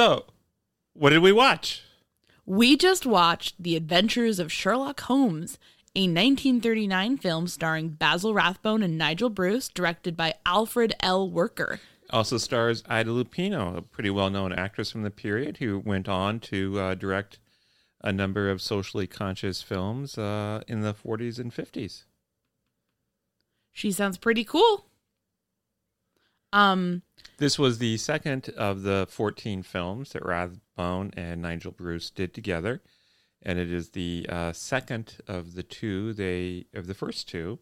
So, what did we watch? We just watched The Adventures of Sherlock Holmes, a 1939 film starring Basil Rathbone and Nigel Bruce, directed by Alfred L. Werker. Also stars Ida Lupino, a pretty well known actress from the period who went on to uh, direct a number of socially conscious films uh, in the 40s and 50s. She sounds pretty cool. Um, This was the second of the 14 films that Rathbone and Nigel Bruce did together. And it is the uh, second of the two they of the first 2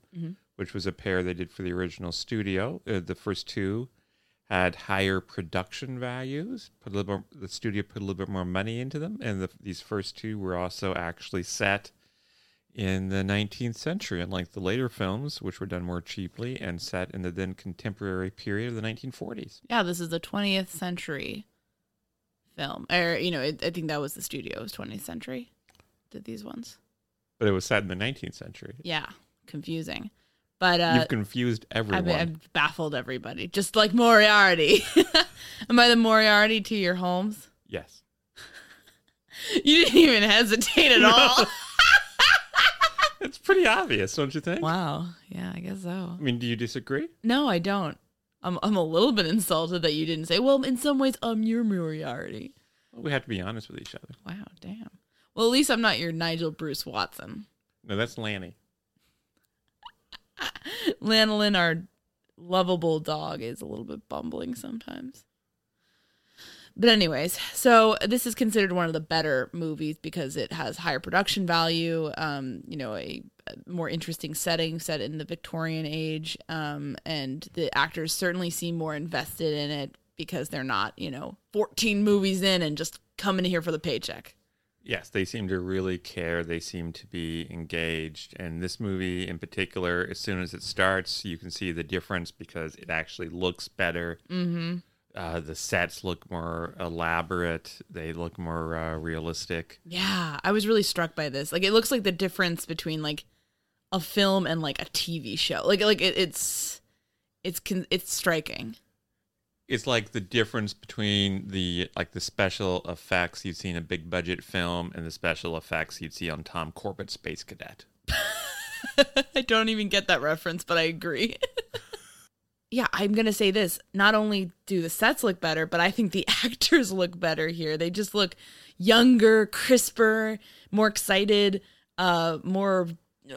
which was a pair they did for the original studio. Uh, the first two had higher production values. Put a little more, the studio put a little bit more money into them, and the, these first two were also actually set in the 19th century, unlike the later films, which were done more cheaply and set in the then contemporary period of the 1940s. yeah, this is the 20th century film. Or, you know, it, I think that was the studio's 20th century. Did these ones? But it was set in the 19th century. Yeah, confusing. But uh, You've confused I've, everyone. I've baffled everybody, just like Moriarty. Am I the Moriarty to your Holmes? yes. You didn't even hesitate at all. It's pretty obvious, don't you think? wow. Yeah, I guess so. I mean, do you disagree? No, I don't. I'm I'm a little bit insulted that you didn't say, well, in some ways, I'm your Moriarty. Well, we have to be honest with each other. Wow, damn. Well, at least I'm not your Nigel Bruce Watson. No, that's Lanny. Lanolin, our lovable dog, is a little bit bumbling sometimes. But anyways, so this is considered one of the better movies because it has higher production value, um, you know, a, a more interesting setting set in the Victorian age, um, and the actors certainly seem more invested in it because they're not, you know, 14 movies in and just coming here for the paycheck. Yes, they seem to really care. They seem to be engaged. And this movie in particular, as soon as it starts, you can see the difference because it actually looks better. Mm-hmm. Uh, the sets look more elaborate. They look more uh, realistic. Yeah, I was really struck by this. Like, it looks like the difference between like a film and like a TV show. Like, like it, it's it's it's striking. It's like the difference between the like the special effects you'd see in a big budget film and the special effects you'd see on Tom Corbett's Space Cadet. I don't even get that reference, but I agree. yeah, I'm going to say this. Not only do the sets look better, but I think the actors look better here. They just look younger, crisper, more excited, uh, more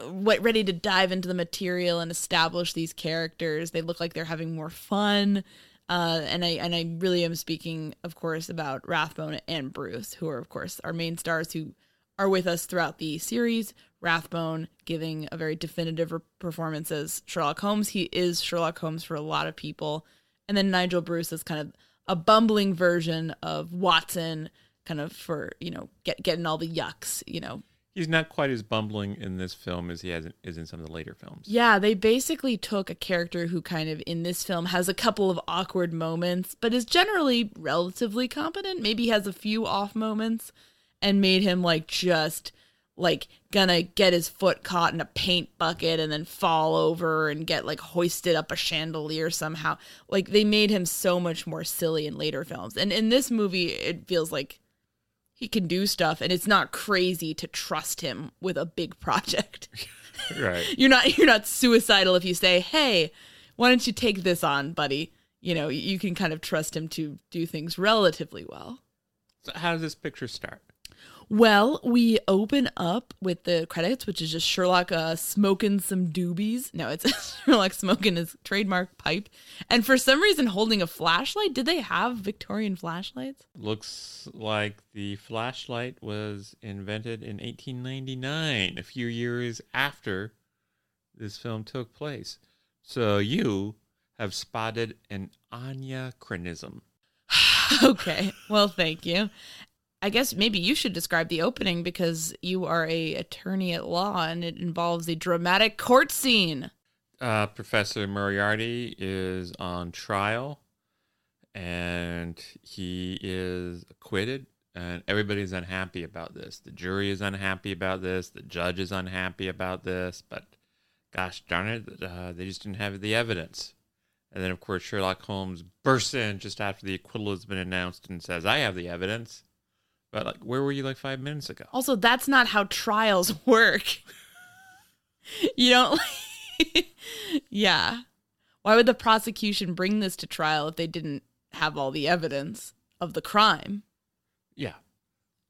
what ready to dive into the material and establish these characters. They look like they're having more fun. Uh, and I and I really am speaking, of course, about Rathbone and Bruce, who are of course our main stars who are with us throughout the series. Rathbone giving a very definitive performance as Sherlock Holmes. He is Sherlock Holmes for a lot of people. And then Nigel Bruce is kind of a bumbling version of Watson, kind of for, you know, get, getting all the yucks, you know. He's not quite as bumbling in this film as he has is in some of the later films. Yeah, they basically took a character who kind of in this film has a couple of awkward moments, but is generally relatively competent. Maybe has a few off moments and made him like just like gonna get his foot caught in a paint bucket and then fall over and get like hoisted up a chandelier somehow. Like they made him so much more silly in later films. And in this movie it feels like he can do stuff and it's not crazy to trust him with a big project. right. you're not you're not suicidal if you say, "Hey, why don't you take this on, buddy?" You know, you can kind of trust him to do things relatively well. So how does this picture start? Well, we open up with the credits, which is just Sherlock uh, smoking some doobies. No, it's Sherlock smoking his trademark pipe, and for some reason holding a flashlight. Did they have Victorian flashlights? Looks like the flashlight was invented in 1899, a few years after this film took place. So you have spotted an anachronism. okay. Well, thank you. I guess maybe you should describe the opening because you are a attorney at law and it involves a dramatic court scene. Uh, Professor Moriarty is on trial and he is acquitted and everybody's unhappy about this. The jury is unhappy about this. The judge is unhappy about this. But gosh darn it, uh, they just didn't have the evidence. And then, of course, Sherlock Holmes bursts in just after the acquittal has been announced and says, I have the evidence. But like, where were you like five minutes ago? Also, that's not how trials work. you don't. yeah. Why would the prosecution bring this to trial if they didn't have all the evidence of the crime? Yeah.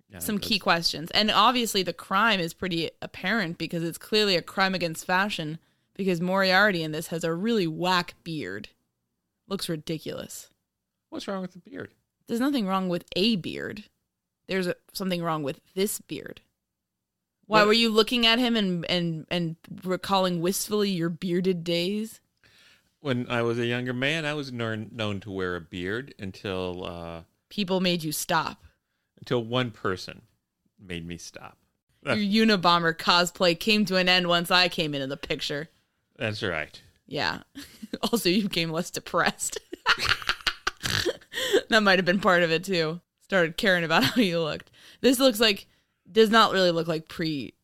yeah Some key questions. And obviously, the crime is pretty apparent because it's clearly a crime against fashion because Moriarty in this has a really whack beard. Looks ridiculous. What's wrong with the beard? There's nothing wrong with a beard there's a, something wrong with this beard. Why what? were you looking at him and and and recalling wistfully your bearded days? When I was a younger man, I was known known to wear a beard until uh, people made you stop. Until one person made me stop. Your Unabomber cosplay came to an end once I came into the picture. That's right. Yeah. also, you became less depressed. that might have been part of it too started caring about how you looked. This looks like does not really look like pre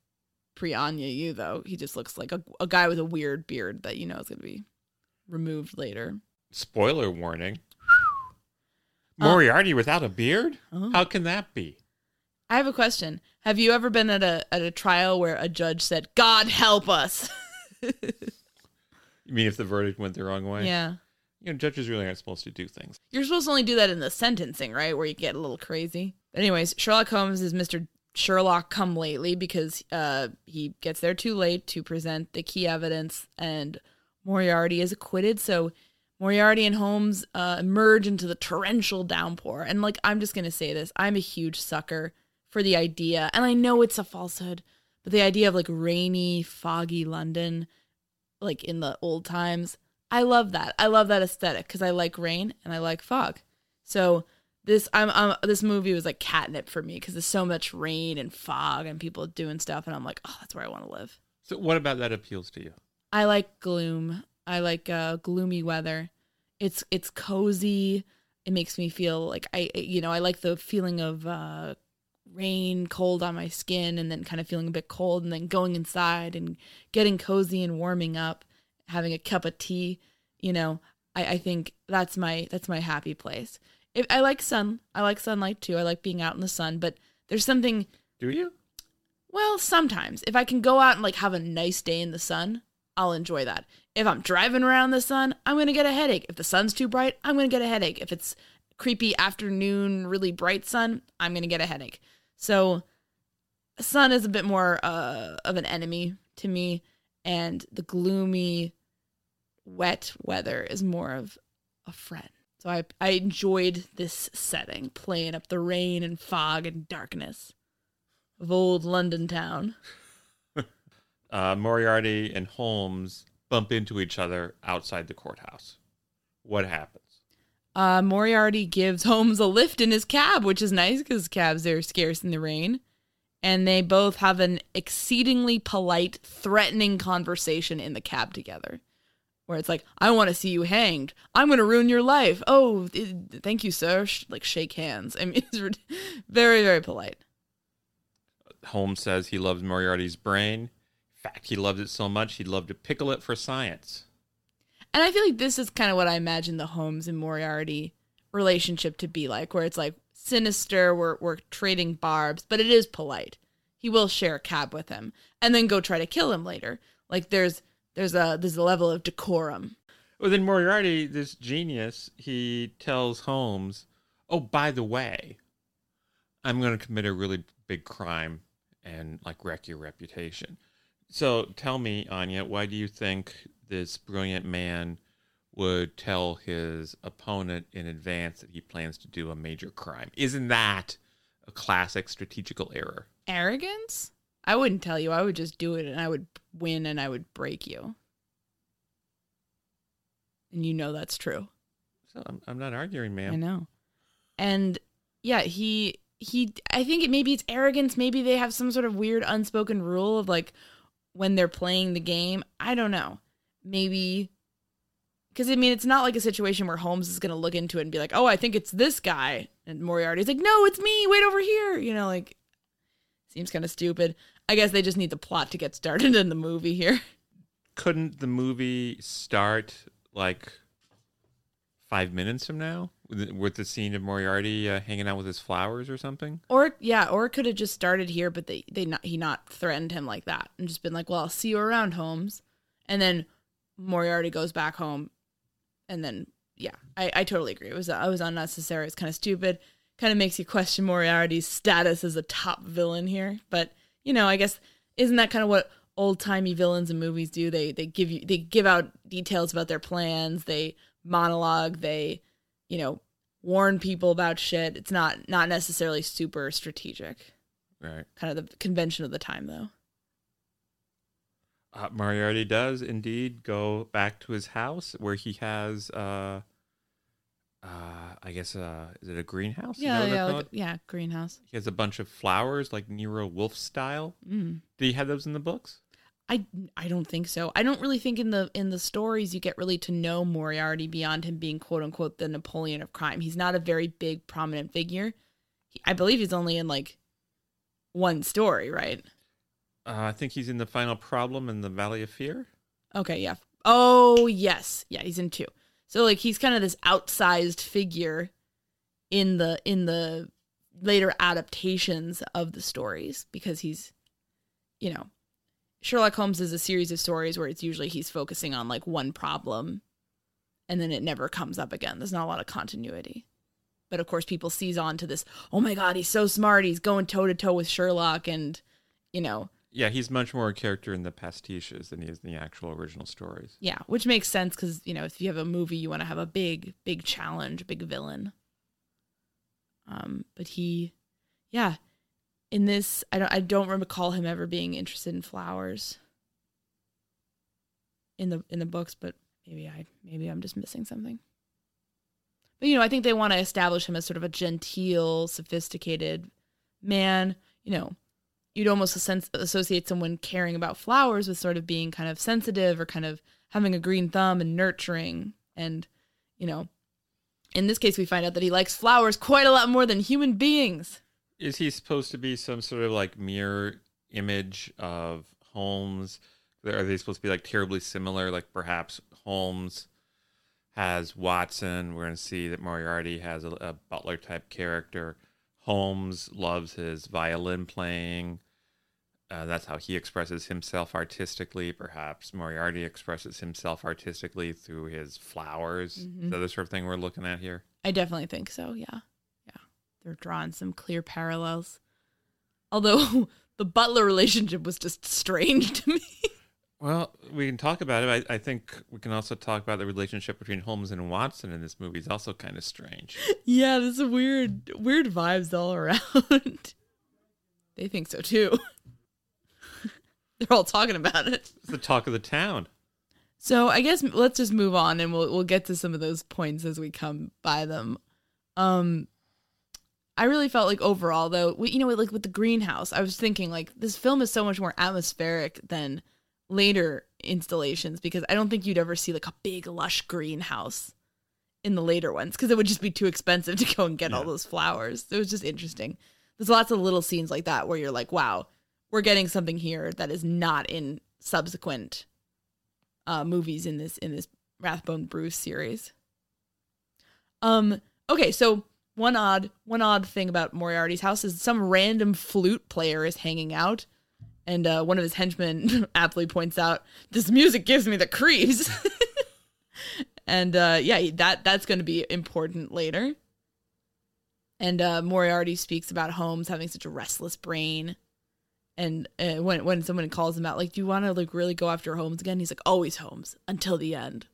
pre Anya you though. He just looks like a, a guy with a weird beard that you know is going to be removed later. Spoiler warning. Moriarty uh, without a beard? Uh, How can that be? I have a question. Have you ever been at a at a trial where a judge said, "God help us"? you mean if the verdict went the wrong way? Yeah you know, judges really aren't supposed to do things. You're supposed to only do that in the sentencing, right? Where you get a little crazy. anyways, Sherlock Holmes is Mr. Sherlock come lately because uh, he gets there too late to present the key evidence, and Moriarty is acquitted. So Moriarty and Holmes uh, emerge into the torrential downpour. And like, I'm just to say this I'm a huge sucker for the idea, and I know it's a falsehood, but the idea of like rainy, foggy London, like in the old times, I love that. I love that aesthetic because I like rain and I like fog. So this I'm, I'm this movie was like catnip for me because there's so much rain and fog and people doing stuff, and I'm like, oh, that's where I want to live. So, what about that appeals to you? I like gloom. I like uh, gloomy weather. It's it's cozy. It makes me feel like I you know I like the feeling of uh, rain, cold on my skin, and then kind of feeling a bit cold, and then going inside and getting cozy and warming up, having a cup of tea. You know, I, I think that's my that's my happy place. If I like sun, I like sunlight too. I like being out in the sun, but there's something. Do you? Well, sometimes if I can go out and like have a nice day in the sun, I'll enjoy that. If I'm driving around the sun, I'm going to get a headache. If the sun's too bright, I'm going to get a headache. If it's creepy afternoon, really bright sun, I'm going to get a headache. So, sun is a bit more uh, of an enemy to me, and the gloomy, wet weather is more of a friend. So I I enjoyed this setting, playing up the rain and fog and darkness of old London town. uh, Moriarty and Holmes bump into each other outside the courthouse. What happens? Uh, Moriarty gives Holmes a lift in his cab, which is nice because cabs are scarce in the rain. And they both have an exceedingly polite, threatening conversation in the cab together. Where it's like, I want to see you hanged. I'm going to ruin your life. Oh, it, thank you, sir. Sh- like, shake hands. I mean, it's very, very polite. Holmes says he loves Moriarty's brain. In fact, he loves it so much he'd love to pickle it for science. And I feel like this is kind of what I imagine the Holmes and Moriarty relationship to be like, where it's like sinister, we're, we're trading barbs, but it is polite. He will share a cab with him and then go try to kill him later. Like there's there's a there's a level of decorum. Well, then Moriarty, this genius, he tells Holmes, "Oh, by the way, I'm going to commit a really big crime and like wreck your reputation." So tell me, Anya, why do you think this brilliant man would tell his opponent in advance that he plans to do a major crime? Isn't that a classic strategical error? Arrogance? I wouldn't tell you. I would just do it and I would win and I would break you. And you know that's true. So I'm, I'm not arguing, man. I know. And yeah, he he I think it maybe it's arrogance, maybe they have some sort of weird unspoken rule of like when they're playing the game. I don't know. Maybe because I mean, it's not like a situation where Holmes is going to look into it and be like, "Oh, I think it's this guy," and Moriarty's like, "No, it's me. Wait over here." You know, like seems kind of stupid. I guess they just need the plot to get started in the movie here. Couldn't the movie start like five minutes from now with, with the scene of Moriarty uh, hanging out with his flowers or something? Or yeah, or it could have just started here, but they they not he not threatened him like that and just been like, "Well, I'll see you around, Holmes," and then Moriarty goes back home, and then yeah, I I totally agree. It was it was unnecessary. It's kind of stupid. Kind of makes you question Moriarty's status as a top villain here, but you know, I guess isn't that kind of what old timey villains in movies do? They they give you they give out details about their plans. They monologue. They you know warn people about shit. It's not not necessarily super strategic. Right. Kind of the convention of the time, though. Uh, Moriarty does indeed go back to his house where he has, uh, uh, I guess, uh, is it a greenhouse? Yeah, what they're yeah, like, yeah. Greenhouse. He has a bunch of flowers like Nero Wolfe style. Mm. Did he have those in the books? I I don't think so. I don't really think in the in the stories you get really to know Moriarty beyond him being quote unquote the Napoleon of crime. He's not a very big prominent figure. He, I believe he's only in like one story, right? Uh, I think he's in the final problem in the Valley of Fear. Okay, yeah. Oh, yes. Yeah, he's in two. So like he's kind of this outsized figure in the in the later adaptations of the stories because he's you know, Sherlock Holmes is a series of stories where it's usually he's focusing on like one problem and then it never comes up again. There's not a lot of continuity. But of course people seize on to this, "Oh my god, he's so smart. He's going toe to toe with Sherlock and, you know, Yeah, he's much more a character in the pastiches than he is in the actual original stories. Yeah, which makes sense because you know if you have a movie, you want to have a big, big challenge, big villain. Um, but he, yeah, in this, I don't, I don't recall him ever being interested in flowers. In the in the books, but maybe I maybe I'm just missing something. But you know, I think they want to establish him as sort of a genteel, sophisticated man. You know, you'd almost associate someone caring about flowers with sort of being kind of sensitive or kind of having a green thumb and nurturing. And, you know, in this case, we find out that he likes flowers quite a lot more than human beings. Is he supposed to be some sort of like mirror image of Holmes? Are they supposed to be like terribly similar? Like perhaps Holmes has Watson. We're going to see that Moriarty has a, a butler type character. Holmes loves his violin playing. Uh, that's how he expresses himself artistically. Perhaps Moriarty expresses himself artistically through his flowers. Mhm. The sort of thing we're looking at here. I definitely think so. Yeah. Yeah. They're drawing some clear parallels. Although the butler relationship was just strange to me. Well, we can talk about it. I, I think we can also talk about the relationship between Holmes and Watson in this movie. is also kind of strange. yeah, there's weird weird vibes all around. they think so too. They're all talking about it. It's the talk of the town. So I guess let's just move on and we'll we'll get to some of those points as we come by them. Um I really felt like overall though, we- you know, like with the greenhouse, I was thinking like this film is so much more atmospheric than later installations because I don't think you'd ever see like a big lush greenhouse in the later ones because it would just be too expensive to go and get all those flowers. It was just interesting. There's lots of little scenes like that where you're like, wow, we're getting something here that is not in subsequent uh, movies in this in this Rathbone Bruce series. Um. Okay, so one odd one odd thing about Moriarty's house is some random flute player is hanging out, and uh, one of his henchmen aptly points out, "This music gives me the creeps." and uh, yeah, that that's going to be important later. And uh, Moriarty speaks about Holmes having such a restless brain. And uh, when when someone calls him out, like, "Do you want to like really go after Holmes again?" He's like, "Always Holmes until the end."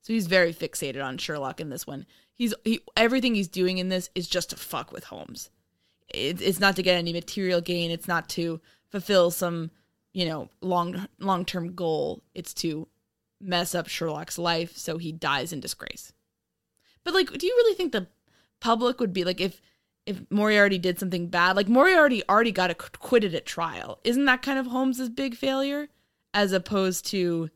So he's very fixated on Sherlock in this one. He's he everything he's doing in this is just to fuck with Holmes. It, it's not to get any material gain. It's not to fulfill some you know long long term goal. It's to mess up Sherlock's life so he dies in disgrace. But like, do you really think the public would be like if if Moriarty did something bad? Like Moriarty already got acquitted at trial. Isn't that kind of Holmes's big failure, as opposed to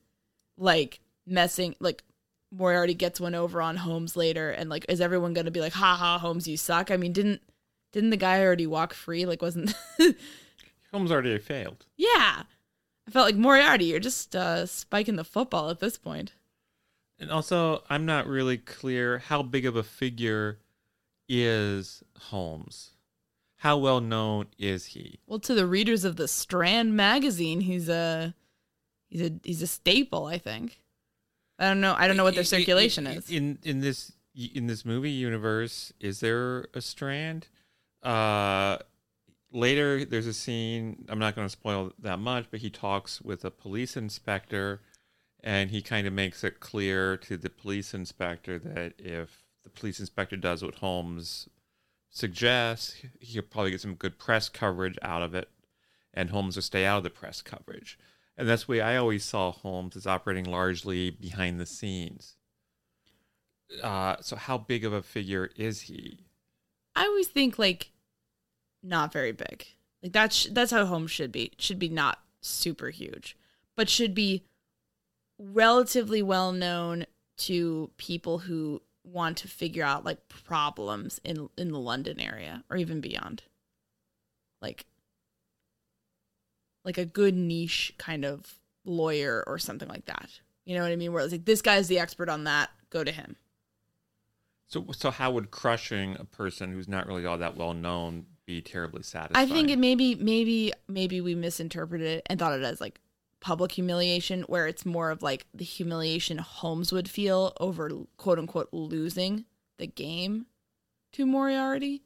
like messing like Moriarty gets one over on Holmes later, and like is everyone gonna be like, "Ha ha, Holmes, you suck"? I mean, didn't didn't the guy already walk free? Like, wasn't? Holmes already failed. yeah, I felt like Moriarty, you're just uh, spiking the football at this point. And also, I'm not really clear how big of a figure is Holmes. How well known is he? Well, to the readers of the Strand magazine, he's a he's a he's a staple. I think. I don't know. I don't know what their circulation is. in in this in this movie universe. Is there a strand? Uh, later, there's a scene. I'm not going to spoil that much, but he talks with a police inspector, and he kind of makes it clear to the police inspector that if the police inspector does what Holmes suggests, he'll probably get some good press coverage out of it, and Holmes will stay out of the press coverage. And that's the way I always saw Holmes as operating largely behind the scenes. Uh, so how big of a figure is he? I always think like not very big. Like that's that's how Holmes should be. Should be not super huge, but should be relatively well known to people who want to figure out like problems in in the London area or even beyond. Like like a good niche kind of lawyer or something like that. You know what I mean? Where it's like this guy's the expert on that, go to him. So so how would crushing a person who's not really all that well known be terribly satisfying? I think it maybe maybe maybe we misinterpreted it and thought it as like public humiliation, where it's more of like the humiliation Holmes would feel over quote unquote losing the game to Moriarty.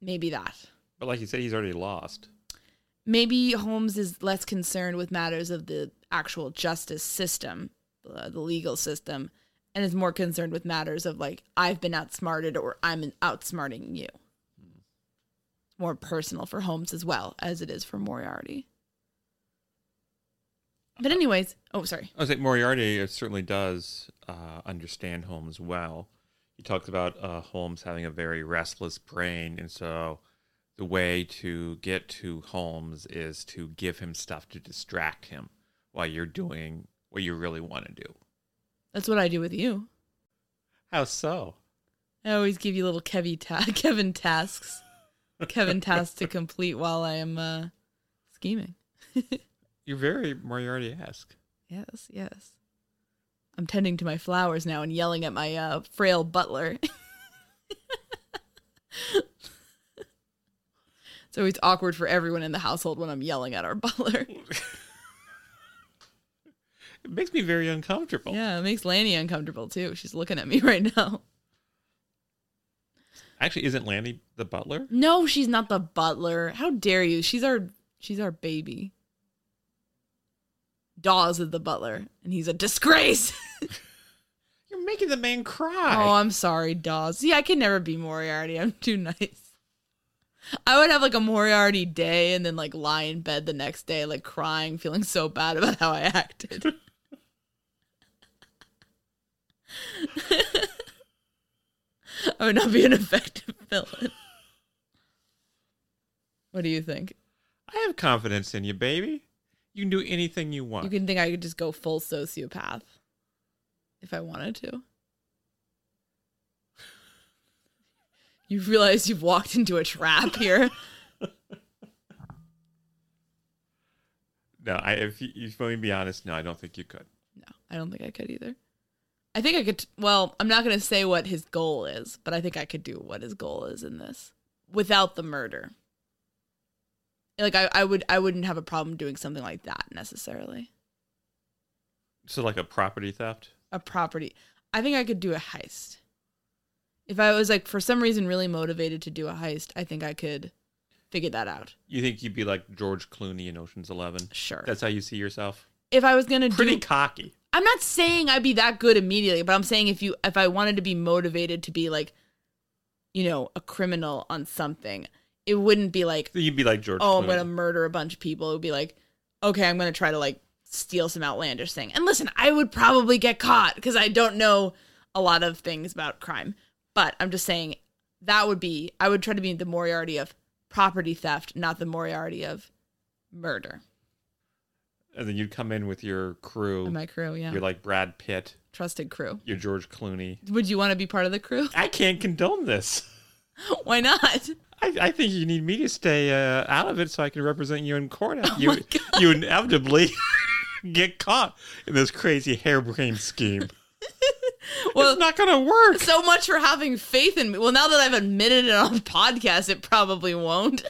Maybe that. But like you said, he's already lost. maybe Holmes is less concerned with matters of the actual justice system, uh, the legal system, and is more concerned with matters of like I've been outsmarted or I'm outsmarting you. More personal for Holmes as well as it is for Moriarty. But anyways, oh sorry. I was like Moriarty certainly does uh, understand Holmes well. He talks about uh, Holmes having a very restless brain, and so the way to get to Holmes is to give him stuff to distract him while you're doing what you really want to do. That's what I do with you. How so? I always give you little Kevy ta- Kevin tasks. Kevin tasks to complete while I am uh, scheming. You're very Moriarty-esque. Yes, yes. I'm tending to my flowers now and yelling at my uh, frail butler. So it's always awkward for everyone in the household when I'm yelling at our butler. It makes me very uncomfortable. yeah, it makes Lanny uncomfortable too. She's looking at me right now. Actually, isn't Lanny the butler? No, she's not the butler. How dare you? She's our she's our baby. Dawes is the butler, and he's a disgrace. You're making the man cry. Oh, I'm sorry, Dawes. See, I can never be Moriarty. I'm too nice. I would have like a Moriarty day and then like lie in bed the next day, like crying, feeling so bad about how I acted. I would not be an effective villain. What do you think? I have confidence in you, baby. You can do anything you want. You can think I could just go full sociopath if I wanted to. You realize you've walked into a trap here. no, I, if you, if you want me to be honest, no, I don't think you could. No, I don't think I could either. I think I could. Well, I'm not going to say what his goal is, but I think I could do what his goal is in this without the murder. Like I, I would, I wouldn't have a problem doing something like that necessarily. So, like a property theft? A property. I think I could do a heist. If I was like for some reason really motivated to do a heist, I think I could figure that out. You think you'd be like George Clooney in Ocean's Eleven? Sure. That's how you see yourself? if I was gonna Pretty cocky. I'm not saying I'd be that good immediately, but I'm saying if you if I wanted to be motivated to be like, you know, a criminal on something, it wouldn't be like, you'd be like George oh, Clooney. I'm gonna murder a bunch of people. It would be like, okay, I'm gonna try to like steal some outlandish thing. And listen, I would probably get caught because I don't know a lot of things about crime. But I'm just saying that would be I would try to be the Moriarty of property theft, not the Moriarty of murder. And then you'd come in with your crew. My crew, yeah, You're like Brad Pitt. trusted crew. You're George Clooney. Would you want to be part of the crew? I can't condone this. Why not? I, I think you need me to stay uh, out of it so I can represent you in court. Oh you you inevitably get caught in this crazy harebrained scheme. Well, it's not gonna work. so much for having faith in me. Well, now that I've admitted it on podcast, it probably won't.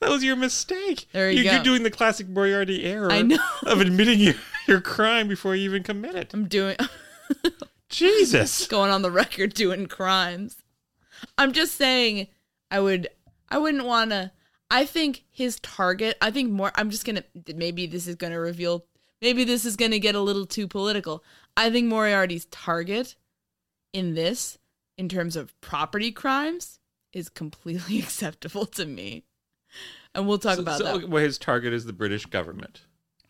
That was your mistake. There you you go. are doing the classic Moriarty error I know. of admitting your, your crime before you even commit it. I'm doing Jesus. going on the record doing crimes. I'm just saying I would I wouldn't want to I think his target, I think more I'm just going to maybe this is going to reveal maybe this is going to get a little too political. I think Moriarty's target in this in terms of property crimes is completely acceptable to me. And we'll talk So- about so, that. well, his target is the British government.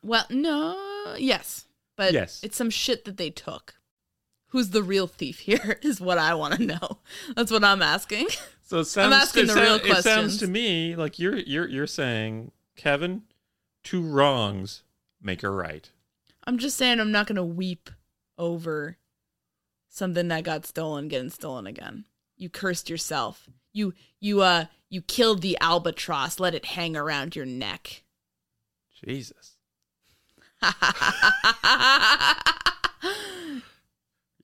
Well, no, yes, but Yes. it's some shit that they took. Who's the real thief here? Is what I want to know. That's what I'm asking. So it sounds, asking it the sound- real It sounds to me like you're you're you're saying, Kevin, two wrongs make a right. I'm just saying I'm not gonna weep over something that got stolen getting stolen again. You cursed yourself. You you uh you killed the albatross. Let it hang around your neck. Jesus.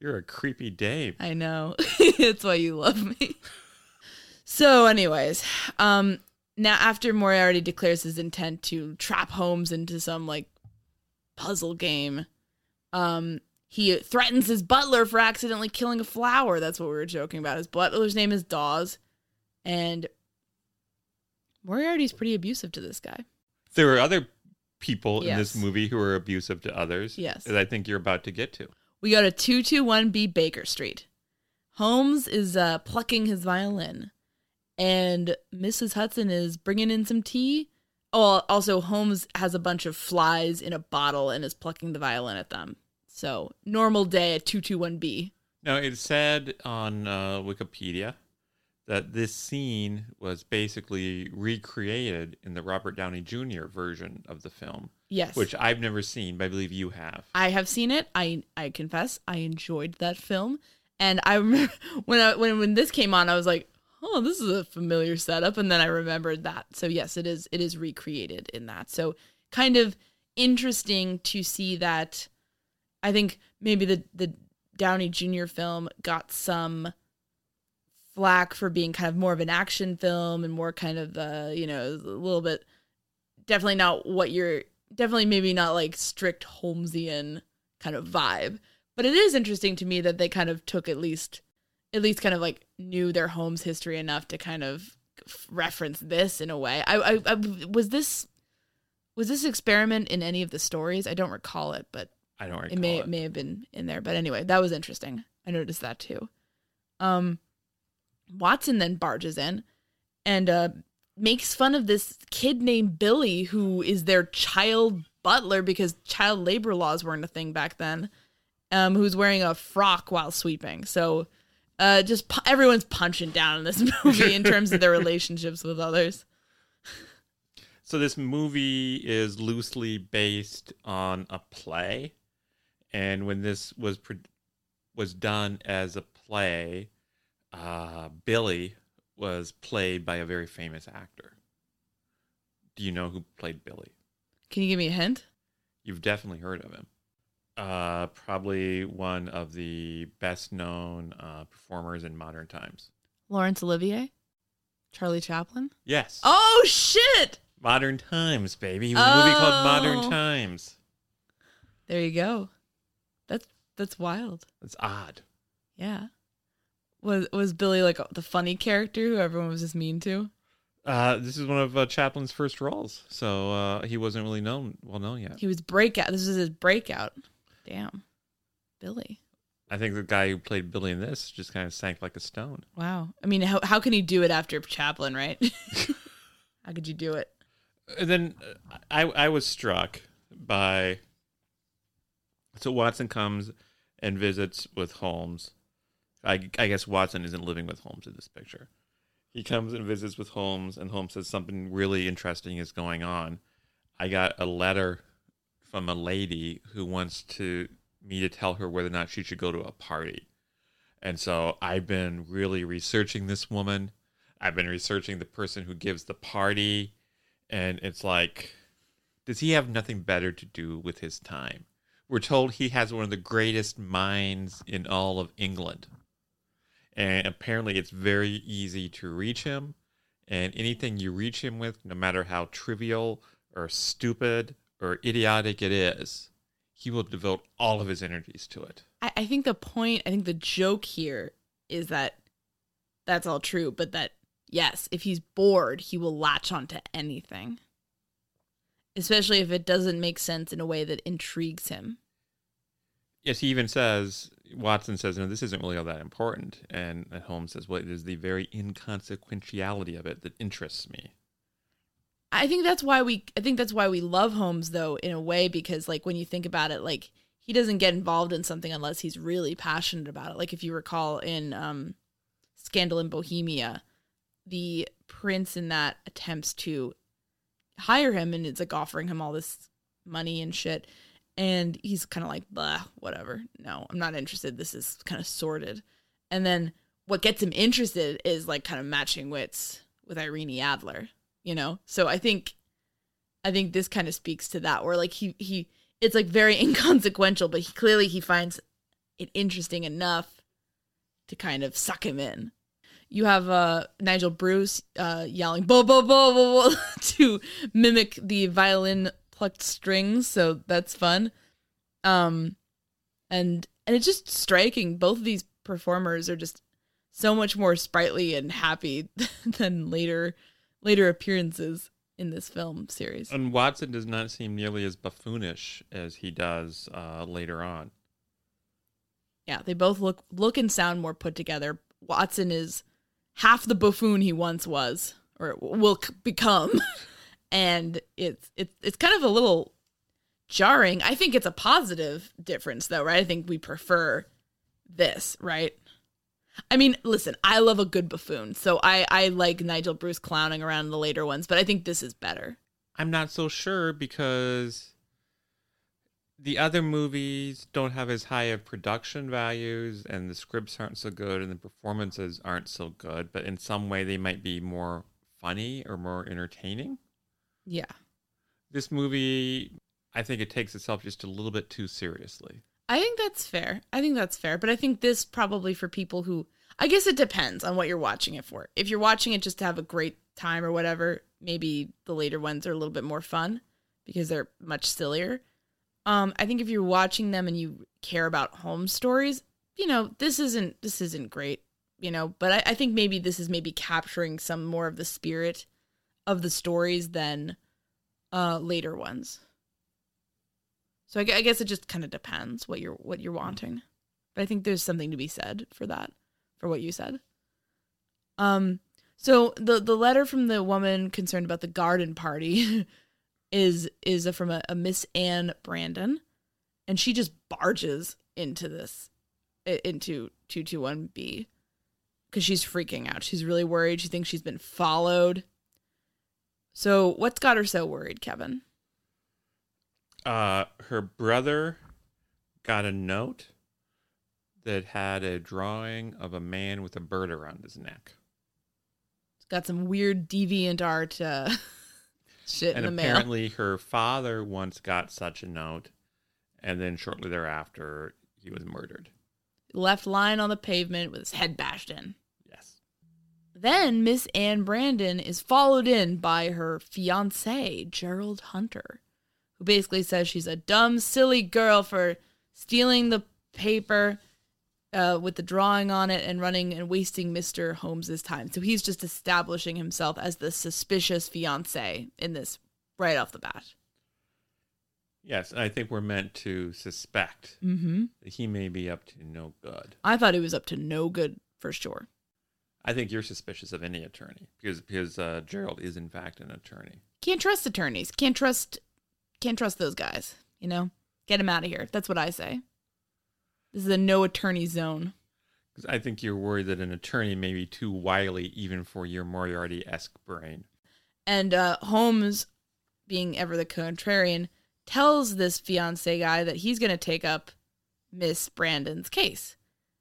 You're a creepy dame. I know. That's why you love me. So, anyways, um, now after Moriarty declares his intent to trap Holmes into some like puzzle game, um, he threatens his butler for accidentally killing a flower. That's what we were joking about. His butler's name is Dawes, and Moriarty's pretty abusive to this guy. There are other people in this movie who are abusive to others. Yes. That I think you're about to get to. We go to 221B Baker Street. Holmes is uh, plucking his violin, and Mrs. Hudson is bringing in some tea. Oh, also, Holmes has a bunch of flies in a bottle and is plucking the violin at them. So, normal day at 221B. Now, it said on uh, Wikipedia that this scene was basically recreated in the Robert Downey Jr. version of the film, Yes. which I've never seen, but I believe you have. I have seen it. I I confess I enjoyed that film, and I remember when I, when when this came on, I was like, "Oh, this is a familiar setup," and then I remembered that. So yes, it is. It is recreated in that. So kind of interesting to see that. I think maybe the the Downey Jr. film got some flack for being kind of more of an action film and more kind of the you know a little bit definitely not what you're definitely maybe not like strict Holmesian kind of vibe. But it is interesting to me that they kind of took at least at least kind of like knew their Holmes history enough to kind of reference this in a way. I, I, I was this was this experiment in any of the stories? I don't recall it, but I don't recall it may it may have been in there. But anyway, that was interesting. I noticed that too. Um, Watson then barges in and uh, makes fun of this kid named Billy, who is their child butler because child labor laws weren't a thing back then. Um, who's wearing a frock while sweeping. So, uh, just pu- everyone's punching down in this movie in terms of their relationships with others. So this movie is loosely based on a play, and when this was pro- was done as a play, uh, Billy was played by a very famous actor. Do you know who played Billy? Can you give me a hint? You've definitely heard of him. Uh, probably one of the best known uh, performers in modern times. Laurence Olivier, Charlie Chaplin. Yes. Oh shit! Modern Times, baby. It was a movie called Oh. Modern Times. There you go. That's that's wild. That's odd. Yeah. Was was Billy like the funny character who everyone was just mean to? Uh, this is one of uh, Chaplin's first roles, so uh, he wasn't really known well known yet. He was breakout. This is his breakout. Damn. Billy. I think the guy who played Billy in this just kind of sank like a stone. Wow. I mean, how how can he do it after Chaplin, right? how could you do it? And then uh, I I was struck by so Watson comes and visits with Holmes. I I guess Watson isn't living with Holmes in this picture. He comes and visits with Holmes, and Holmes says something really interesting is going on. I got a letter from a lady who wants to me to tell her whether or not she should go to a party. And so I've been really researching this woman. I've been researching the person who gives the party. And it's like, does he have nothing better to do with his time? We're told he has one of the greatest minds in all of England. And apparently, it's very easy to reach him. And anything you reach him with, no matter how trivial or stupid or idiotic it is, he will devote all of his energies to it. I, I think the point, I think the joke here is that that's all true, but that yes, if he's bored, he will latch onto anything. Especially if it doesn't make sense in a way that intrigues him. Yes, he even says, Watson says, no, this isn't really all that important. And Holmes says, well, it is the very inconsequentiality of it that interests me. I think that's why we I think that's why we love Holmes though in a way because like when you think about it like he doesn't get involved in something unless he's really passionate about it. Like if you recall in um Scandal in Bohemia, the prince in that attempts to hire him and it's like offering him all this money and shit and he's kind of like blah whatever. No, I'm not interested. This is kind of sordid. And then what gets him interested is like kind of matching wits with Irene Adler you know so i think i think this kind of speaks to that where like he he it's like very inconsequential but he clearly he finds it interesting enough to kind of suck him in you have uh nigel bruce uh yelling bo bo bo bo bo to mimic the violin plucked strings so that's fun um and and it's just striking both of these performers are just so much more sprightly and happy than later later appearances in this film series. And Watson does not seem nearly as buffoonish as he does uh, later on. Yeah, they both look look and sound more put together. Watson is half the buffoon he once was or will c- become. and it's it's it's kind of a little jarring. I think it's a positive difference though, right? I think we prefer this, right? I mean, listen, I love a good buffoon. So I I like Nigel Bruce clowning around the later ones, but I think this is better. I'm not so sure because the other movies don't have as high of production values and the scripts aren't so good and the performances aren't so good, but in some way they might be more funny or more entertaining. Yeah. This movie, I think it takes itself just a little bit too seriously. I think that's fair. I think that's fair. But I think this probably for people who, I guess it depends on what you're watching it for. If you're watching it just to have a great time or whatever, maybe the later ones are a little bit more fun because they're much sillier. Um, I think if you're watching them and you care about Holmes stories, you know, this isn't this isn't great, you know. But I, I think maybe this is maybe capturing some more of the spirit of the stories than uh later ones. So I, I guess it just kind of depends what you're what you're wanting. But I think there's something to be said for that, for what you said. Um so the the letter from the woman concerned about the garden party is is from a, a Miss Anne Brandon and she just barges into this into 221B cuz she's freaking out. She's really worried. She thinks she's been followed. So, what's got her so worried, Kevin? Uh, her brother got a note that had a drawing of a man with a bird around his neck. It's got some weird deviant art uh, shit and in the mail. apparently her father once got such a note and then shortly thereafter he was murdered Left lying on the pavement with his head bashed in. Then Miss Anne Brandon is followed in by her fiance, Gerald Hunter, who basically says she's a dumb, silly girl for stealing the paper uh, with the drawing on it and running and wasting Mr. Holmes's time. So he's just establishing himself as the suspicious fiance in this right off the bat. yes i think we're meant to suspect Mm-hmm. that he may be up to no good I thought he was up to no good for sure. I think you're suspicious of any attorney because because uh, gerald is in fact an attorney Can't trust attorneys. Can't trust. Can't trust those guys. You know, get him out of here. That's what I say. This is a no attorney zone. because i think you're worried that an attorney may be too wily even for your moriarty-esque brain And uh, Holmes, being ever the contrarian, tells this fiance guy that he's going to take up Miss Brandon's case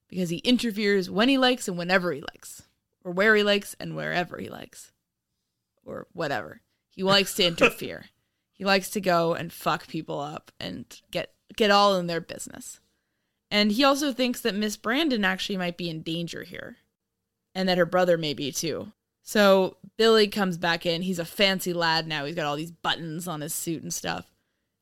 because he interferes when he likes and whenever he likes, or where he likes and wherever he likes, or whatever. He likes to interfere. He likes to go and fuck people up and get get all in their business. And he also thinks that Miss Brandon actually might be in danger here, and that her brother may be too. So Billy comes back in. He's a fancy lad now. He's got all these buttons on his suit and stuff.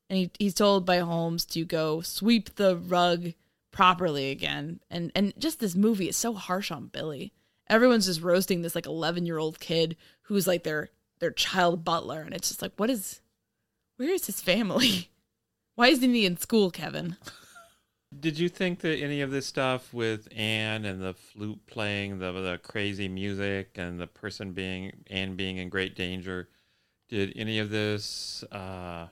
And he, he's told by Holmes to go sweep the rug properly again. And and just this movie is so harsh on Billy. Everyone's just roasting this like 11 year old kid who's like their their child butler, and it's just like, what is, where is his family? Why isn't he in school, Kevin? Did you think that any of this stuff with Anne and the flute playing, the the crazy music, and the person being Anne being in great danger, did any of this uh,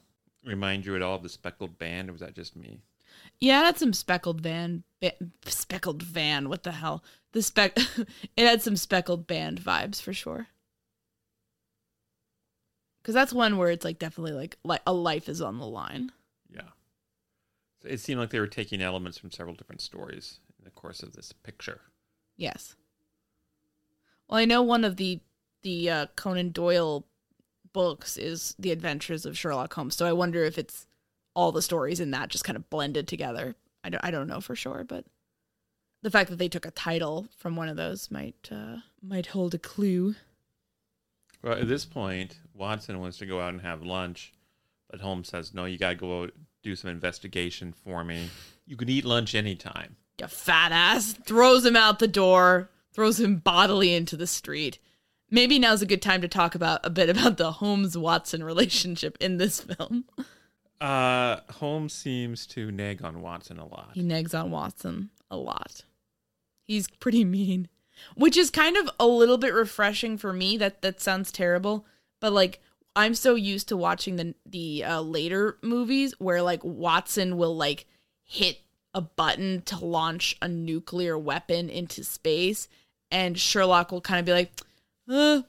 remind you at all of the Speckled Band, or was that just me? Yeah, had some speckled van, ba- speckled van. What the hell? The spec, it had some speckled band vibes for sure. Because that's one where it's like definitely like like a life is on the line. Yeah. So it seemed like they were taking elements from several different stories in the course of this picture. Yes. Well, I know one of the the uh, Conan Doyle books is The Adventures of Sherlock Holmes, so I wonder if it's all the stories in that just kind of blended together. I don't, I don't know for sure, but the fact that they took a title from one of those might uh, might hold a clue. Well, at this point, Watson wants to go out and have lunch, but Holmes says, "No, you got to go out, do some investigation for me. You can eat lunch anytime." You fat ass throws him out the door, throws him bodily into the street, maybe now's a good time to talk about a bit about the Holmes Watson relationship in this film. Uh, Holmes seems to nag on Watson a lot. He nags on Watson a lot. He's pretty mean, which is kind of a little bit refreshing for me. That that sounds terrible, but like I'm so used to watching the the uh, later movies where like Watson will like hit a button to launch a nuclear weapon into space, and Sherlock will kind of be like, uh,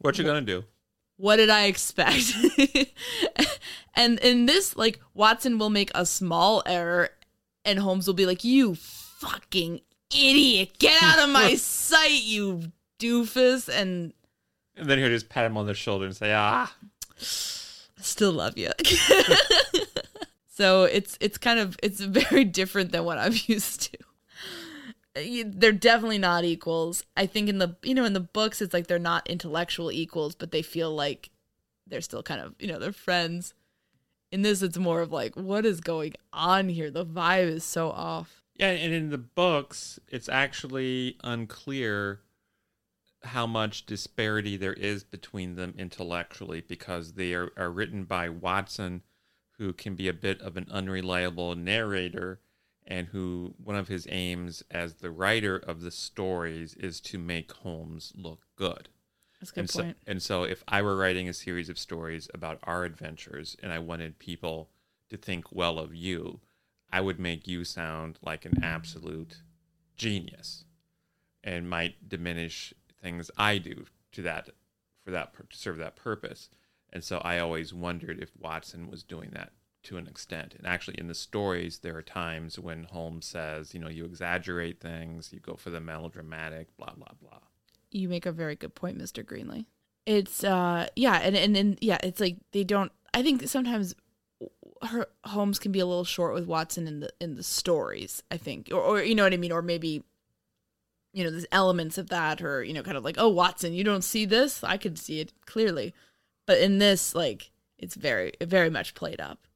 What you gonna do? what did I expect? and in this, like Watson will make a small error, and Holmes will be like, "You fucking idiot! Get out of my sight, you doofus!" And And then he'll just pat him on the shoulder and say, "Ah, I still love you. so it's it's kind of it's very different than what I'm used to. They're definitely not equals. I think in the you know in the books it's like they're not intellectual equals, but they feel like they're still kind of you know they're friends. In this, it's more of like what is going on here. The vibe is so off. Yeah." And in the books, it's actually unclear how much disparity there is between them intellectually because they are, are written by Watson, who can be a bit of an unreliable narrator, and who one of his aims as the writer of the stories is to make Holmes look good. That's a good and so, point. and so if I were writing a series of stories about our adventures and I wanted people to think well of you, I would make you sound like an absolute genius and might diminish things I do to that for that to serve that purpose. And so I always wondered if Watson was doing that to an extent. And actually in the stories there are times when Holmes says, you know, you exaggerate things, you go for the melodramatic, blah blah blah. you make a very good point, Mr. Greenley. It's uh yeah, and and, and yeah, it's like they don't I think sometimes her Holmes can be a little short with Watson in the in the stories, I think. Or or you know what I mean, or maybe you know, there's elements of that or you know kind of like, "Oh, Watson, you don't see this? I could see it clearly." But in this like it's very very much played up.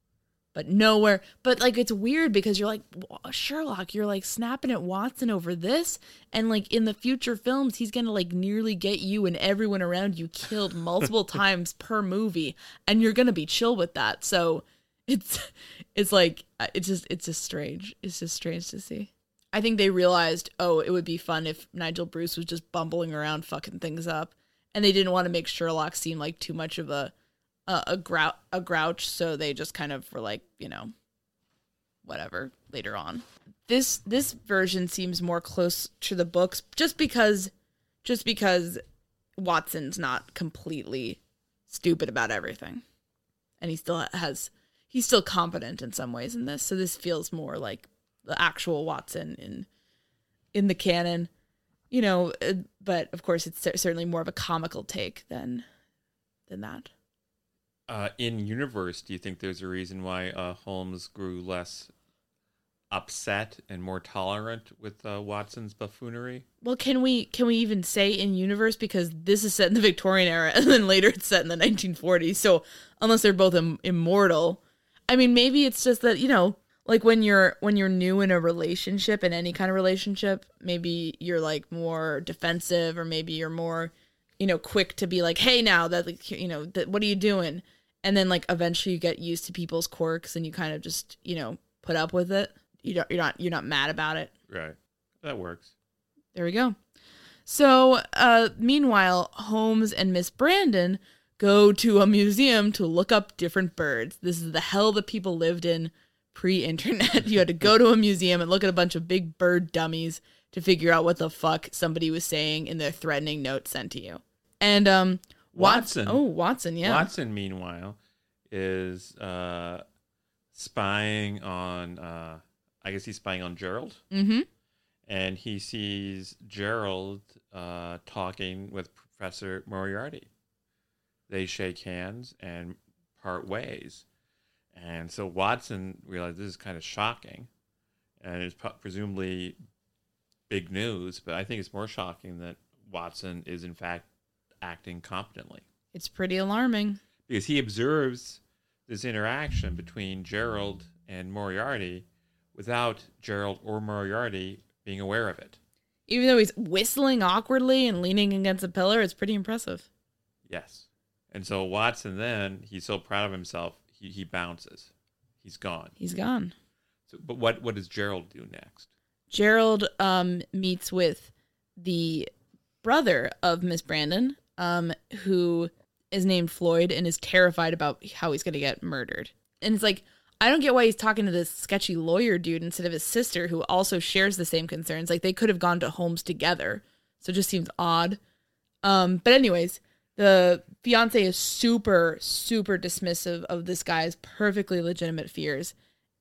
But nowhere, but like it's weird because you're like Sherlock, you're like snapping at Watson over this, and like in the future films, he's gonna like nearly get you and everyone around you killed multiple times per movie, and you're gonna be chill with that. So it's it's like uh, it's just it's just strange. It's just strange to see. I think they realized, oh, it would be fun if Nigel Bruce was just bumbling around fucking things up, and they didn't want to make Sherlock seem like too much of a a, a grouch a grouch, so they just kind of were like, you know, whatever later on. This this version seems more close to the books just because just because Watson's not completely stupid about everything. And he still has he's still competent in some ways in this. So this feels more like the actual Watson in in the canon. You know, uh, but of course it's certainly more of a comical take than than that. uh, in universe, do you think there's a reason why uh, Holmes grew less upset and more tolerant with uh, Watson's buffoonery? Well, can we can we even say in universe because this is set in the Victorian era and then later it's set in the 1940s. So unless they're both Im- immortal, I mean maybe it's just that you know like when you're when you're new in a relationship in any kind of relationship, maybe you're like more defensive or maybe you're more you know quick to be like hey now that like you know that what are you doing and then like eventually you get used to people's quirks and you kind of just you know put up with it you don't you're not you're not mad about it Right. That works. there we go. So, uh, meanwhile, Holmes and Miss Brandon go to a museum to look up different birds. This is the hell that people lived in pre internet. you had to go to a museum and look at a bunch of big bird dummies to figure out what the fuck somebody was saying in their threatening note sent to you. And, um, Watson. Oh, Watson, yeah. Watson, meanwhile, is uh, spying on, uh, I guess he's spying on Gerald. Mm hmm. and he sees Gerald uh, talking with Professor Moriarty. They shake hands and part ways. And so Watson realized this is kind of shocking and it's presumably big news, but I think it's more shocking that Watson is in fact acting competently It's pretty alarming. because he observes this interaction between Gerald and Moriarty without Gerald or Moriarty being aware of it. Even though he's whistling awkwardly and leaning against a pillar, it's pretty impressive. Yes. And so Watson then, he's so proud of himself, he, he bounces. He's gone. He's gone. So, but what, what does Gerald do next? Gerald um, meets with the brother of Miss Brandon, um, who is named Floyd and is terrified about how he's going to get murdered. And it's like, I don't get why he's talking to this sketchy lawyer dude instead of his sister, who also shares the same concerns. Like, they could have gone to Holmes together. So it just seems odd. Um, but, anyways, the fiance is super, super dismissive of this guy's perfectly legitimate fears.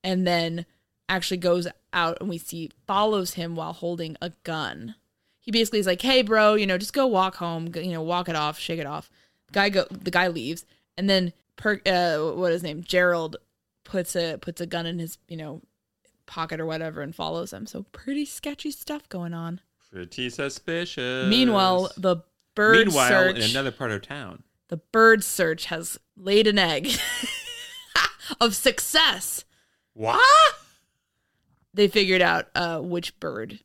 And then actually goes out and we see follows him while holding a gun. He basically is like, "Hey, bro, you know, just go walk home. You know, walk it off, shake it off." The guy go. The guy leaves, and then per uh, what is his name? Gerald puts a puts a gun in his you know pocket or whatever and follows him. So pretty sketchy stuff going on. Pretty suspicious. Meanwhile, the bird Meanwhile, search. in another part of town. The bird search has laid an egg of success. What? they figured out uh, which bird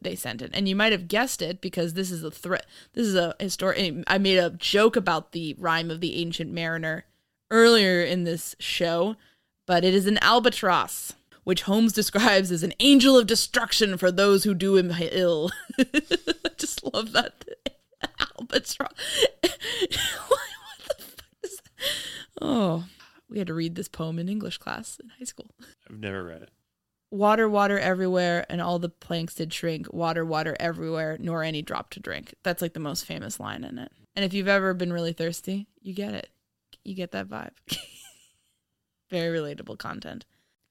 they sent it, and you might have guessed it because this is a threat. This is a historic. I made a joke about the Rime of the ancient mariner earlier in this show, but it is an albatross, which Holmes describes as an angel of destruction for those who do him ill. I just love that albatross. what the fuck is that? Oh, we had to read this poem in English class in high school I've never read it. water, water everywhere, and all the planks did shrink. Water, water everywhere, nor any drop to drink. That's like the most famous line in it. And if you've ever been really thirsty, you get it. You get that vibe. Very relatable content.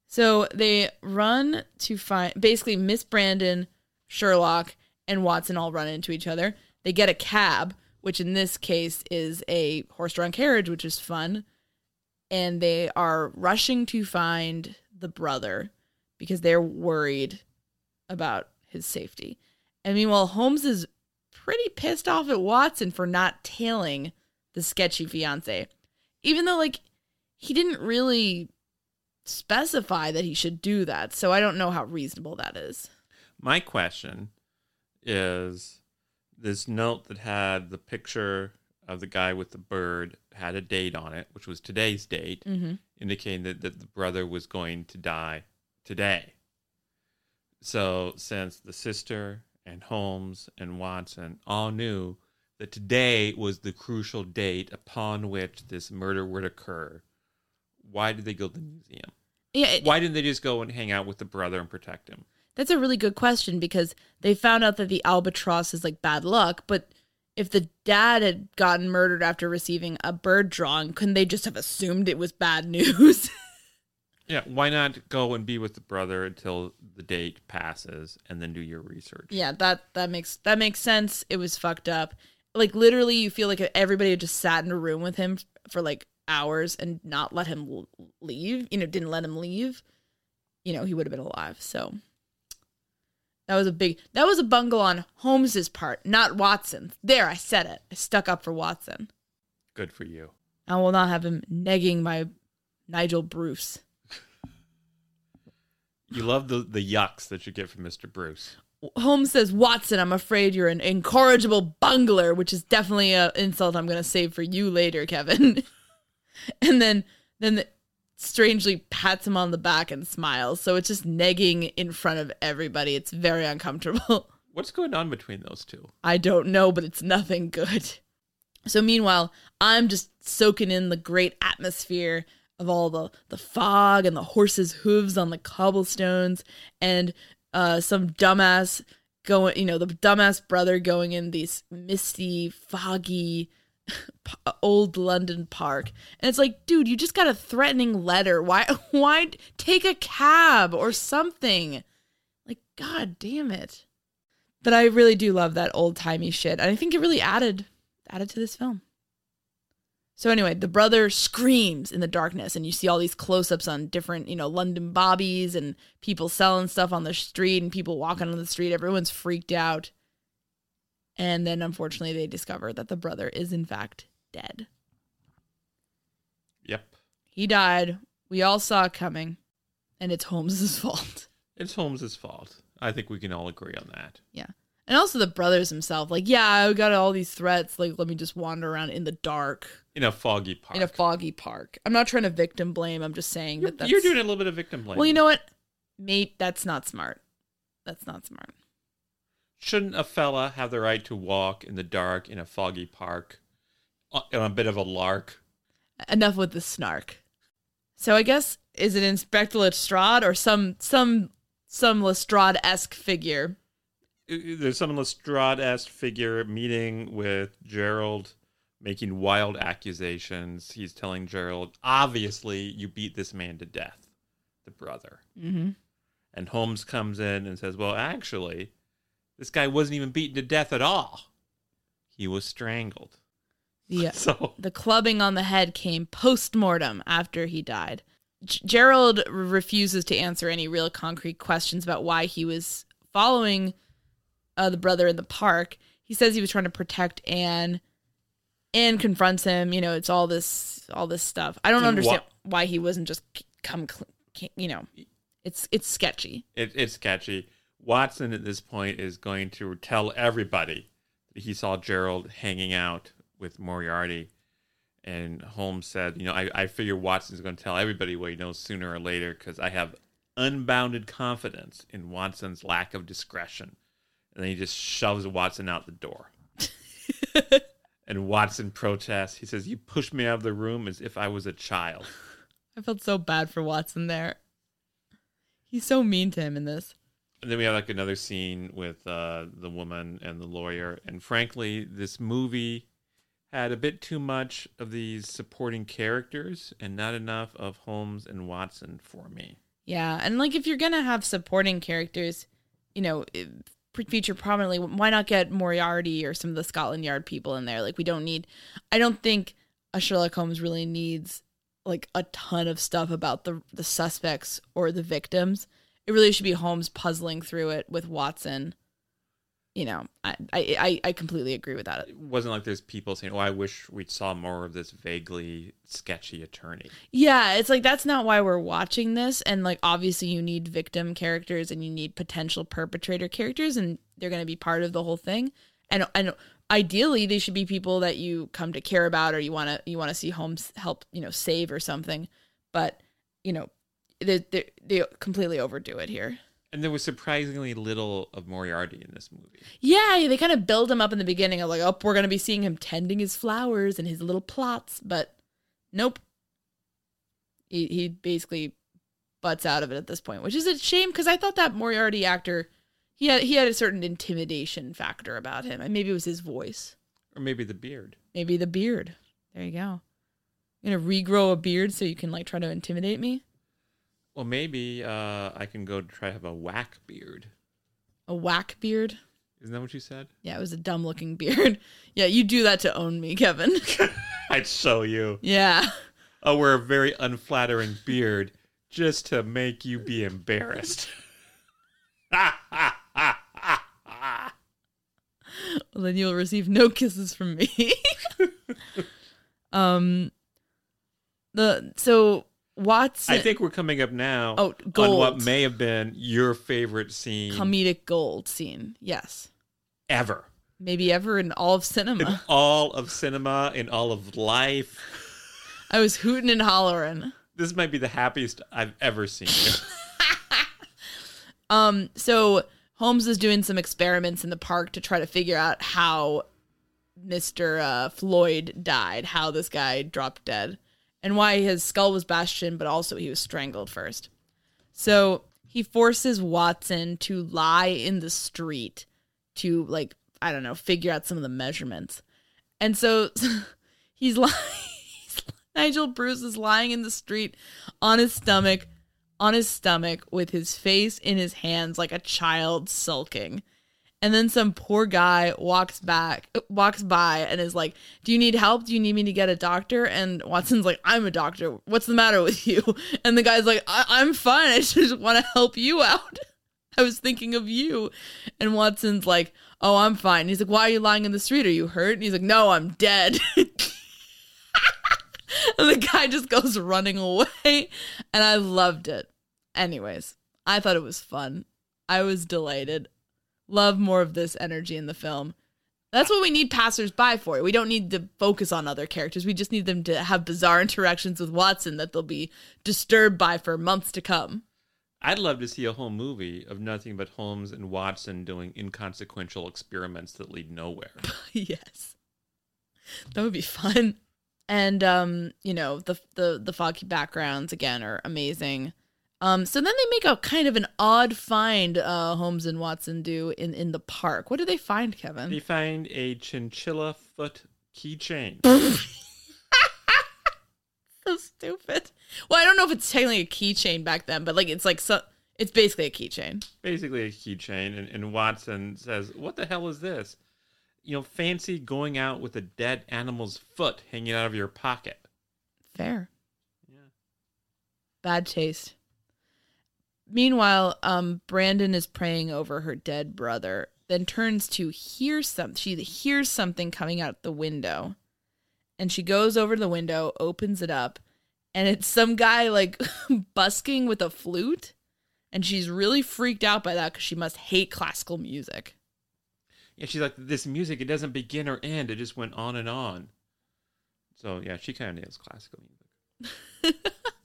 So they run to find basically Miss Brandon, Sherlock, and Watson all run into each other. They get a cab, which in this case is a horse drawn carriage, which is fun. And they are rushing to find the brother because they're worried about his safety. And meanwhile, Holmes is pretty pissed off at Watson for not tailing the sketchy fiance. Even though, like, he didn't really specify that he should do that. So I don't know how reasonable that is. My question is this note that had the picture of the guy with the bird had a date on it, which was today's date, Mm-hmm. indicating that, that the brother was going to die today. So, since the sister and Holmes and Watson all knew that today was the crucial date upon which this murder would occur, why did they go to the museum? Yeah, it- Why didn't they just go and hang out with the brother and protect him? That's a really good question because they found out that the albatross is like bad luck, but if the dad had gotten murdered after receiving a bird drawing, couldn't they just have assumed it was bad news? Yeah, why not go and be with the brother until the date passes and then do your research? yeah, that that makes that makes sense. It was fucked up. Like literally you feel like everybody had just sat in a room with him for like hours and not let him leave, you know, didn't let him leave. You know, he would have been alive. So that was a big that was a bungle on Holmes's part, not Watson's. There, I said it. I stuck up for Watson. Good for you. I will not have him negging my Nigel Bruce. You love the, the yucks that you get from Mr. Bruce. Holmes says, Watson, I'm afraid you're an incorrigible bungler, which is definitely an insult I'm going to save for you later, Kevin. and then, then the, strangely pats him on the back and smiles. So it's just negging in front of everybody. It's very uncomfortable. What's going on between those two? I don't know, but it's nothing good. So meanwhile, I'm just soaking in the great atmosphere of all the the fog and the horses' hooves on the cobblestones and uh some dumbass going, you know, the dumbass brother going in these misty, foggy Uh, old London park. And it's like, dude, you just got a threatening letter. Why why take a cab or something? Like god damn it. But I really do love that old timey shit. And I think it really added added to this film. So anyway, the brother screams in the darkness, and you see all these close-ups on different, you know, London bobbies and people selling stuff on the street and people walking on the street. Everyone's freaked out. And then unfortunately they discover that the brother is in fact dead. Yep. He died. We all saw it coming, and it's Holmes's fault. It's Holmes's fault. I think we can all agree on that. Yeah. And also the brothers himself, like, yeah, I got all these threats. Like, let me just wander around in the dark In a foggy park. in a foggy park. I'm not trying to victim blame. I'm just saying You're, that that's you're doing a little bit of victim blame. Well, you know what? Mate, that's not smart. That's not smart. Shouldn't a fella have the right to walk in the dark in a foggy park on on a bit of a lark? Enough with the snark. So I guess is it Inspector Lestrade or some some some Lestrade esque figure? There's some Lestrade-esque figure meeting with Gerald, making wild accusations. He's telling Gerald, obviously, you beat this man to death, the brother. Mm-hmm. And Holmes comes in and says, well, actually, this guy wasn't even beaten to death at all. He was strangled. The So the clubbing on the head came post mortem after he died. G- Gerald refuses to answer any real concrete questions about why he was following uh, the brother in the park. He says he was trying to protect Anne. Anne confronts him. You know, it's all this, all this stuff. I don't And understand wha- why he wasn't just come. You know, it's it's sketchy. it, it's sketchy. Watson at this point is going to tell everybody that he saw Gerald hanging out with Moriarty. And Holmes said, You know, I, I figure Watson's going to tell everybody what he knows sooner or later because I have unbounded confidence in Watson's lack of discretion. And then he just shoves Watson out the door. and Watson protests. He says, You pushed me out of the room as if I was a child. I felt so bad for Watson there. He's so mean to him in this. And then we have like another scene with uh, the woman and the lawyer. And frankly, this movie had a bit too much of these supporting characters and not enough of Holmes and Watson for me. Yeah, and like if you're gonna have supporting characters, you know, feature prominently, why not get Moriarty or some of the Scotland Yard people in there? Like we don't need. I don't think a Sherlock Holmes really needs like a ton of stuff about the the suspects or the victims. It really should be Holmes puzzling through it with Watson. You know, I I I, I completely agree with that. It wasn't like there's people saying, "Oh, I wish we saw more of this vaguely sketchy attorney." Yeah, it's like that's not why we're watching this. And like, obviously, you need victim characters and you need potential perpetrator characters, and they're going to be part of the whole thing. And and ideally, they should be people that you come to care about or you want to you want to see Holmes help you know save or something. But you know, they they they completely overdo it here. And there was surprisingly little of Moriarty in this movie. Yeah, they kind of build him up in the beginning of like, oh, we're going to be seeing him tending his flowers and his little plots, but nope. He he basically butts out of it at this point, which is a shame because I thought that Moriarty actor he had he had a certain intimidation factor about him, and maybe it was his voice, Or maybe the beard. maybe the beard. There you go. You're gonna regrow a beard so you can like try to intimidate me. Well, maybe uh, I can go try to have a whack beard. A whack beard. Isn't that what you said? Yeah, it was a dumb looking beard. Yeah, you do that to own me, Kevin. I'd show you. yeah. I'll wear a very unflattering beard just to make you be embarrassed. Well, then you'll receive no kisses from me. um, the so Watson I think we're coming up now Oh, on what may have been your favorite scene comedic gold scene. Yes, ever. maybe ever in all of cinema. In all of cinema, in all of life. I was hooting and hollering. This might be the happiest I've ever seen you. Um, so Holmes is doing some experiments in the park to try to figure out how Mr. Uh, Floyd died, how this guy dropped dead, and why his skull was bashed in, but also he was strangled first. So he forces Watson to lie in the street to, like, I don't know, figure out some of the measurements. And so he's lying. Nigel Bruce is lying in the street on his stomach, on his stomach with his face in his hands like a child sulking. And then some poor guy walks back, walks by and is like, "Do you need help? Do you need me to get a doctor?" And Watson's like, "I'm a doctor. What's the matter with you?" And the guy's like, I- "I'm fine. I just want to help you out. I was thinking of you." And Watson's like, "Oh, I'm fine." He's like, "Why are you lying in the street? Are you hurt?" And he's like, "No, I'm dead." and the guy just goes running away, and I loved it. Anyways, I thought it was fun. I was delighted. Love more of this energy in the film. That's what we need passersby for. We don't need to focus on other characters. We just need them to have bizarre interactions with Watson that they'll be disturbed by for months to come. I'd love to see a whole movie of nothing but Holmes and Watson doing inconsequential experiments that lead nowhere. yes. That would be fun. And um, you know, the the the foggy backgrounds again are amazing. Um, so then they make a kind of an odd find uh, Holmes and Watson do in in the park. What do they find, Kevin? They find a chinchilla foot keychain. so stupid. Well, I don't know if it's technically a keychain back then, but like it's like so it's basically a keychain. Basically a keychain, and, and Watson says, "What the hell is this? You know, fancy going out with a dead animal's foot hanging out of your pocket." Fair. Yeah. Bad taste. Meanwhile, um, Brandon is praying over her dead brother, then turns to hear some. She hears something coming out the window, and she goes over to the window, opens it up, and it's some guy like busking with a flute, and she's really freaked out by that because she must hate classical music. Yeah, she's like, "This music, it doesn't begin or end; it just went on and on." So yeah, she kind of nails classical music.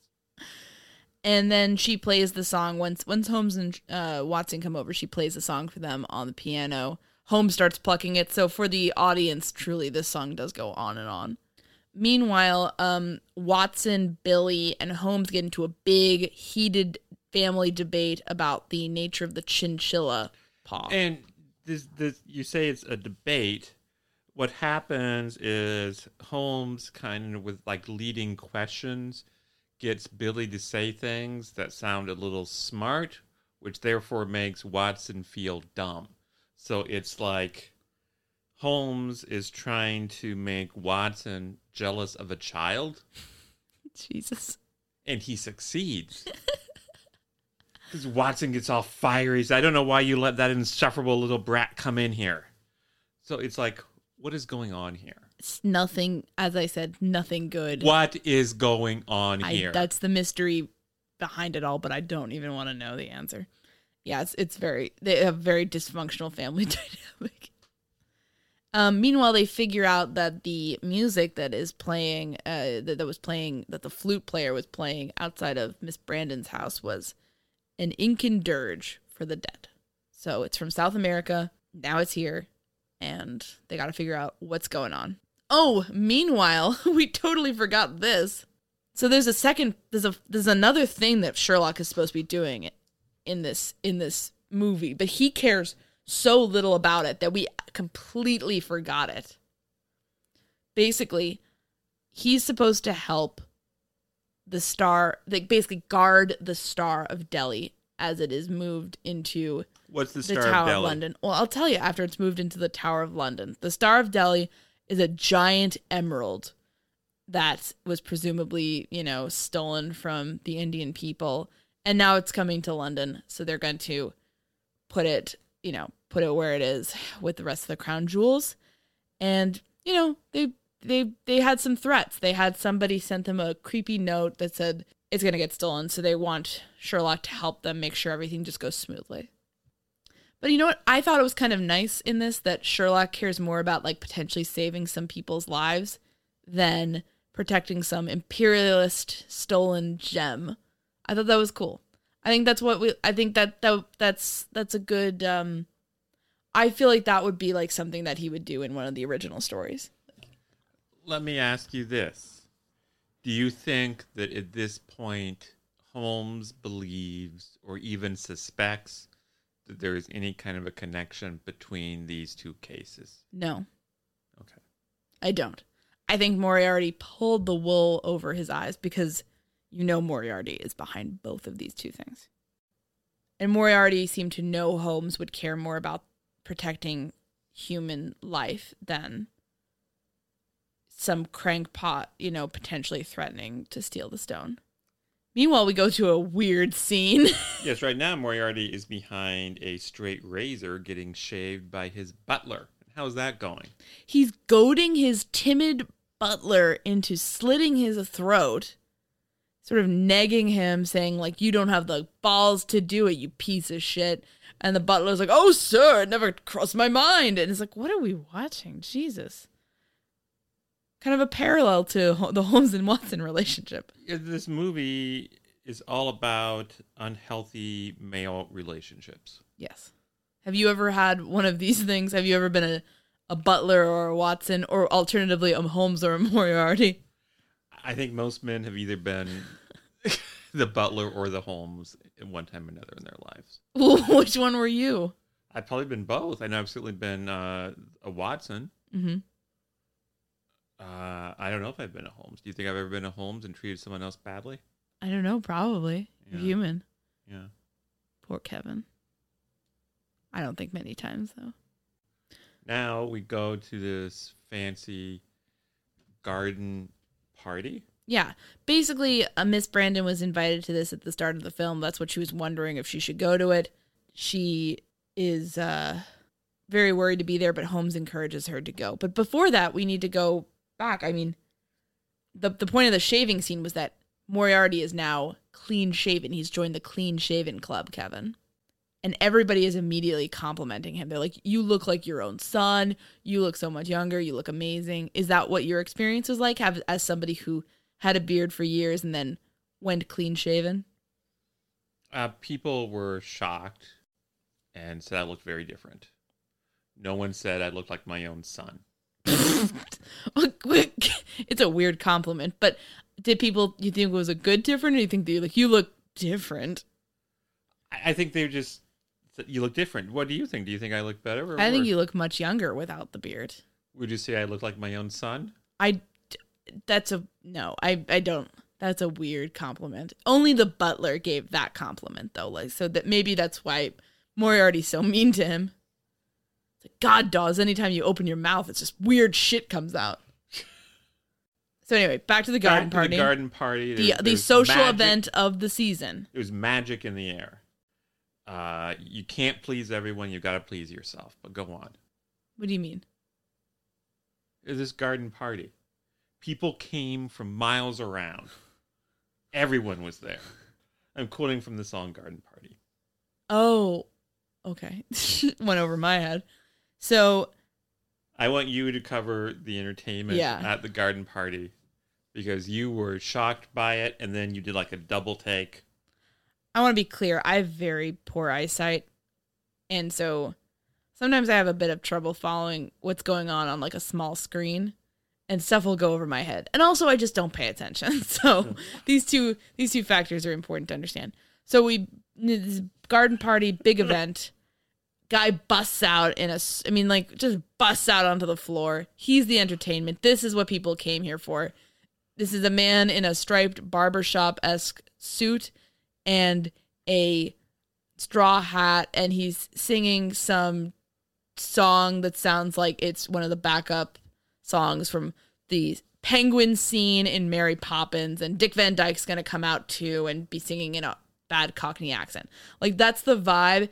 and then she plays the song once once Holmes and uh, Watson come over. She plays the song for them on the piano. Holmes starts plucking it. So for the audience, truly, this song does go on and on. Meanwhile, um, Watson, Billy, and Holmes get into a big, heated family debate about the nature of the chinchilla paw. And this, this, you say it's a debate. What happens is Holmes, kind of with like leading questions, gets Billy to say things that sound a little smart, which therefore makes Watson feel dumb. So it's like Holmes is trying to make Watson jealous of a child, Jesus. and he succeeds. Because Watson gets all fiery. He's, I don't know why you let that insufferable little brat come in here. So it's like, what is going on here? It's nothing, as I said, nothing good. What is going on I, here? that's the mystery behind it all, but I don't even want to know the answer. Yeah, it's, it's very, they have very dysfunctional family dynamic. Um, meanwhile, they figure out that the music that is playing, uh, that, that was playing, that the flute player was playing outside of Miss Brandon's house was an Incan dirge for the dead. So it's from South America. Now it's here, and they got to figure out what's going on. Oh, meanwhile, we totally forgot this. So there's a second there's a there's another thing that Sherlock is supposed to be doing in this in this movie, but he cares so little about it that we completely forgot it. Basically, he's supposed to help the star like basically guard the star of Delhi as it is moved into What's the the Tower of of, London. Well, I'll tell you after it's moved into the Tower of London. The Star of Delhi is a giant emerald that was presumably, you know, stolen from the Indian people and now it's coming to London. So they're going to put it, you know, put it where it is with the rest of the crown jewels. And, you know, they they they had some threats. They had somebody sent them a creepy note that said it's going to get stolen, so they want Sherlock to help them make sure everything just goes smoothly. But you know what? I thought it was kind of nice in this that Sherlock cares more about like potentially saving some people's lives than protecting some imperialist stolen gem. I thought that was cool. I think that's what we I think that, that that's that's a good um I feel like that would be like something that he would do in one of the original stories. Let me ask you this. Do you think that at this point Holmes believes or even suspects there is any kind of a connection between these two cases? No, Okay. I don't. I think Moriarty pulled the wool over his eyes because you know Moriarty is behind both of these two things. And Moriarty seemed to know Holmes would care more about protecting human life than some crankpot, you know, potentially threatening to steal the stone. Meanwhile, we go to a weird scene. Yes, right now Moriarty is behind a straight razor getting shaved by his butler. How's that going? He's goading his timid butler into slitting his throat. sort of negging him, saying, like, you don't have the balls to do it, you piece of shit. And the butler's like, oh, sir, it never crossed my mind. And it's like, what are we watching? Jesus. Kind of a parallel to the Holmes and Watson relationship. This movie is all about unhealthy male relationships. Yes. Have you ever had one of these things? Have you ever been a, a butler or a Watson or alternatively a Holmes or a Moriarty? I think most men have either been the butler or the Holmes at one time or another in their lives. Which one were you? I've probably been both. I know I've certainly been uh, a Watson. Mm-hmm. Uh, I don't know if I've been a Holmes. Do you think I've ever been a Holmes and treated someone else badly? I don't know, probably. Yeah. human. Yeah. Poor Kevin. I don't think many times though. Now we go to this fancy garden party. Yeah. Basically, uh, Miss Brandon was invited to this at the start of the film. That's what she was wondering if she should go to it. She is uh, very worried to be there, but Holmes encourages her to go. But before that, we need to go back. I mean, the the point of the shaving scene was that Moriarty is now clean shaven. He's joined the clean shaven club, Kevin. And everybody is immediately complimenting him. They're like, You look like your own son. You look so much younger. You look amazing. Is that what your experience was like have, as somebody who had a beard for years and then went clean shaven? Uh, people were shocked and said I looked very different. No one said I looked like my own son. it's a weird compliment, but did people, you think it was a good different or you think they like, You look different? I, think they just you look different. What do you think? Do you think I look better? Or I think worse? you look much younger without the beard. Would you say I look like my own son? I that's a no. I I don't. That's a weird compliment. Only the butler gave that compliment though. Like so that maybe that's why Moriarty's so mean to him. It's like God does. Anytime you open your mouth, it's just weird shit comes out. So anyway, back to the garden Back to party. The garden party. the There's- the there's social magic- event of the season. There's magic in the air. Uh, you can't please everyone. You got to please yourself. But go on. What do you mean? This garden party. People came from miles around. Everyone was there. I'm quoting from the song Garden Party. Oh, okay. Went over my head. So I want you to cover the entertainment Yeah. at the garden party because you were shocked by it and then you did like a double take. I want to be clear. I have very poor eyesight, and so sometimes I have a bit of trouble following what's going on on like a small screen, and stuff will go over my head. And also, I just don't pay attention. So these two these two factors are important to understand. So we this garden party big event. Guy busts out in a i mean, like just busts out onto the floor. He's the entertainment. This is what people came here for. This is a man in a striped barbershop esque suit and a straw hat, and he's singing some song that sounds like it's one of the backup songs from the penguin scene in Mary Poppins, and Dick Van Dyke's gonna come out too and be singing in a bad Cockney accent. Like that's the vibe.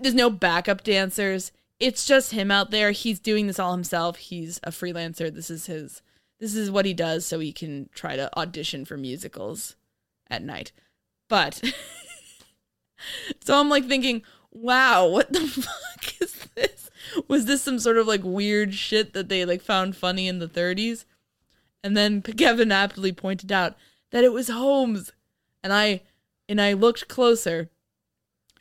There's no backup dancers. It's just him out there. He's doing this all himself. He's a freelancer. This is his this is what he does so he can try to audition for musicals at night. But so I'm like thinking, wow, what the fuck is this? Was this some sort of like weird shit that they like found funny in the 30s? And then Kevin aptly pointed out that it was Holmes. And I and I looked closer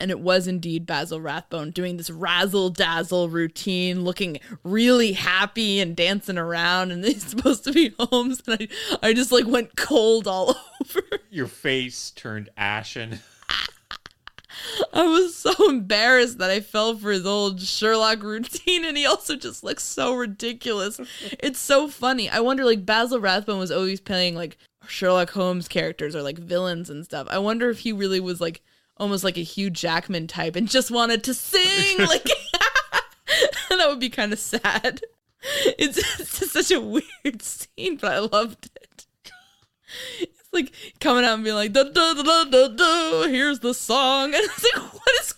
and it was indeed Basil Rathbone doing this razzle dazzle routine, looking really happy and dancing around. And he's supposed to be Holmes. And I, I just like went cold all over. Your face turned ashen. I was so embarrassed that I fell for his old Sherlock routine, and he also just looks so ridiculous. It's so funny. I wonder, like Basil Rathbone was always playing like Sherlock Holmes characters or like villains and stuff. I wonder if he really was like almost like a Hugh Jackman type and just wanted to sing. Like that would be kind of sad. It's, it's just such a weird scene, but I loved it. It's like coming out and being like, da, da, da, da, da, da, here's the song. And it's like, what is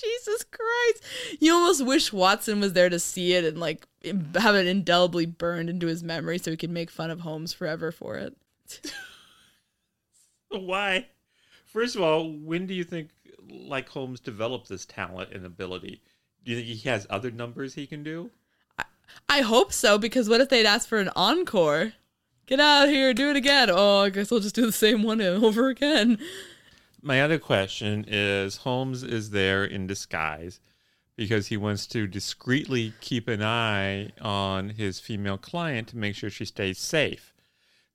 Jesus Christ? You almost wish Watson was there to see it and like have it indelibly burned into his memory so he could make fun of Holmes forever for it. Why? First of all, when do you think like Holmes developed this talent and ability? Do you think he has other numbers he can do? I hope so, because what if they'd ask for an encore? Get out of here, do it again. Oh, I guess I'll just do the same one over again. My other question is Holmes is there in disguise because he wants to discreetly keep an eye on his female client to make sure she stays safe.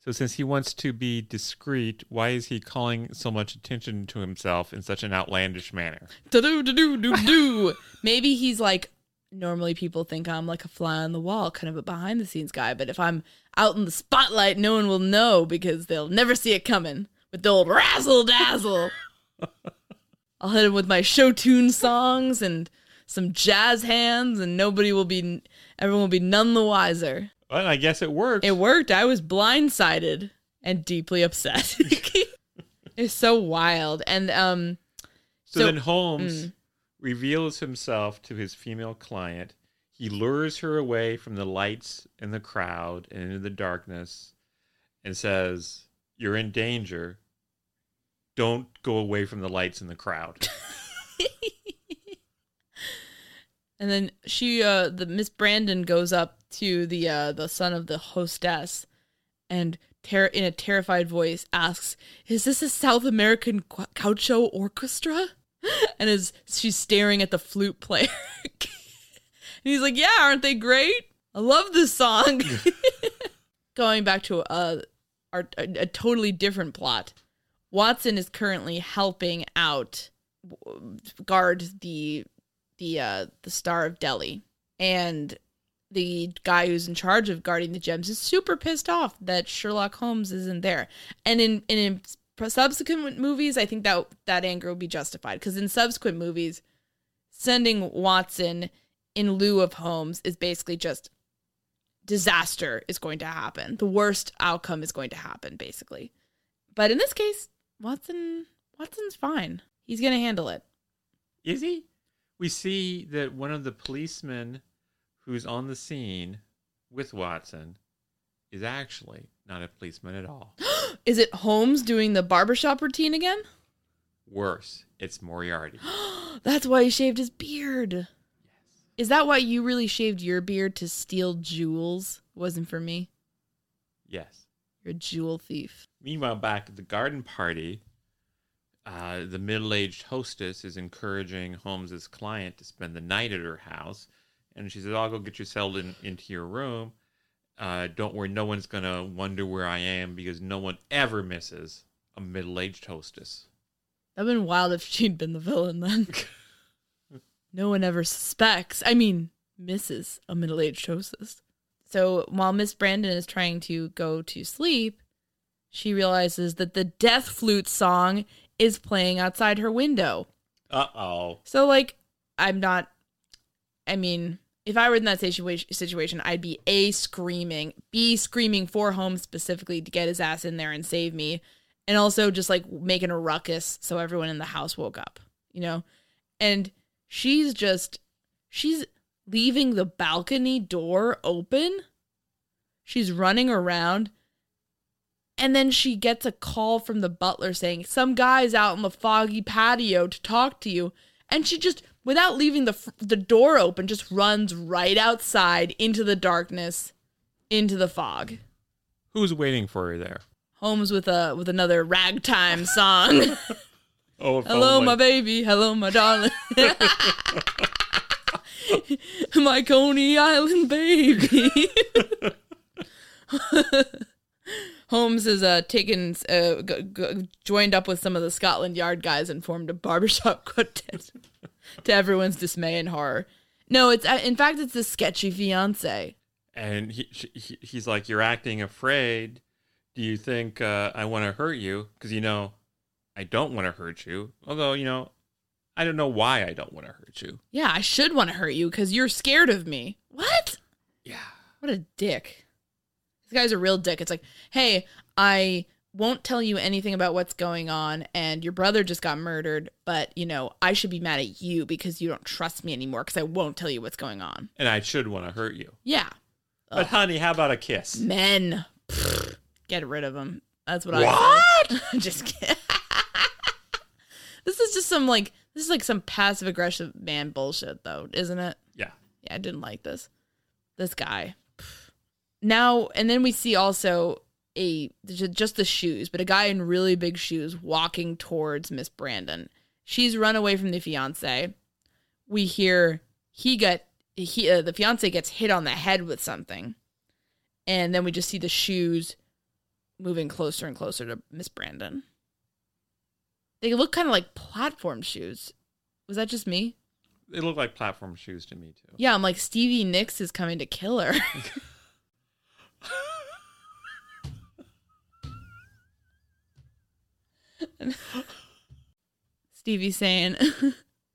So, since he wants to be discreet, why is he calling so much attention to himself in such an outlandish manner? Do do do do do. Maybe he's like normally people think I'm like a fly on the wall, kind of a behind the scenes guy. But if I'm out in the spotlight, no one will know because they'll never see it coming with the old razzle dazzle. I'll hit him with my show tune songs and some jazz hands, and nobody will be, everyone will be none the wiser. I guess it worked. It worked. I was blindsided and deeply upset. it's so wild. And um so, so- then Holmes mm. reveals himself to his female client. He lures her away from the lights and the crowd and into the darkness and says, You're in danger. Don't go away from the lights and the crowd. and then she uh the Miss Brandon goes up to the uh the son of the hostess and ter- in a terrified voice asks, "Is this a South American gu- gaucho orchestra?" And as she's staring at the flute player. and he's like, "Yeah, aren't they great? I love this song." Going back to a, our, a a totally different plot. Watson is currently helping out guard the the uh the Star of Delhi and the guy who's in charge of guarding the gems is super pissed off that Sherlock Holmes isn't there. And in in subsequent movies, I think that that anger will be justified because in subsequent movies, sending Watson in lieu of Holmes is basically just disaster is going to happen. The worst outcome is going to happen basically. But in this case, Watson Watson's fine. He's going to handle it. Is he? We see that one of the policemen who's on the scene with Watson is actually not a policeman at all. Is it Holmes doing the barbershop routine again? Worse, it's Moriarty. That's why he shaved his beard. Yes. Is that why you really shaved your beard to steal jewels? Wasn't for me. Yes. You're a jewel thief. Meanwhile, back at the garden party, uh, the middle aged hostess is encouraging Holmes's client to spend the night at her house. And she says, I'll go get you settled in, into your room. Uh, don't worry, no one's going to wonder where I am because no one ever misses a middle aged hostess. That'd been wild if she'd been the villain then. no one ever suspects. I mean, misses a middle aged hostess. So while Miss Brandon is trying to go to sleep, she realizes that the death flute song is playing outside her window. Uh oh. So like I'm not I mean, if I were in that situation situation, I'd be A screaming, B screaming for Holmes specifically to get his ass in there and save me, and also just like making a ruckus so everyone in the house woke up, you know? And she's just she's leaving the balcony door open. She's running around and then she gets a call from the butler saying some guy's out in the foggy patio to talk to you. And she just without leaving the fr- the door open just runs right outside into the darkness into the fog. Who's waiting for her there? holmes with a with another ragtime song. Oh, if hello only. my baby. Hello my darling. My coney island baby Holmes has uh, taken, uh, g- g- joined up with some of the Scotland Yard guys and formed a barbershop quartet to everyone's dismay and horror. No, it's uh, in fact it's the sketchy fiance. And he, he he's like, "You're acting afraid. Do you think uh, I want to hurt you? Because you know, I don't want to hurt you. Although you know, I don't know why I don't want to hurt you. Yeah, I should want to hurt you because you're scared of me. What? Yeah, What a dick. This guy's a real dick. It's like, hey, I won't tell you anything about what's going on, and your brother just got murdered, but you know, I should be mad at you because you don't trust me anymore because I won't tell you what's going on. and I should want to hurt you. Yeah. But honey, how about a kiss? Men. Pfft, Get rid of them. That's what I What? just kidding. this is just some like this is like some passive aggressive man bullshit though, isn't it? Yeah. Yeah, I didn't like this. This guy. Now and then we see also a just the shoes, but a guy in really big shoes walking towards Miss Brandon. She's run away from the fiance. We hear he got he uh, the fiance gets hit on the head with something, and then we just see the shoes moving closer and closer to Miss Brandon. They look kind of like platform shoes. Was that just me? They look like platform shoes to me too. Yeah, I'm like Stevie Nicks is coming to kill her. Stevie saying,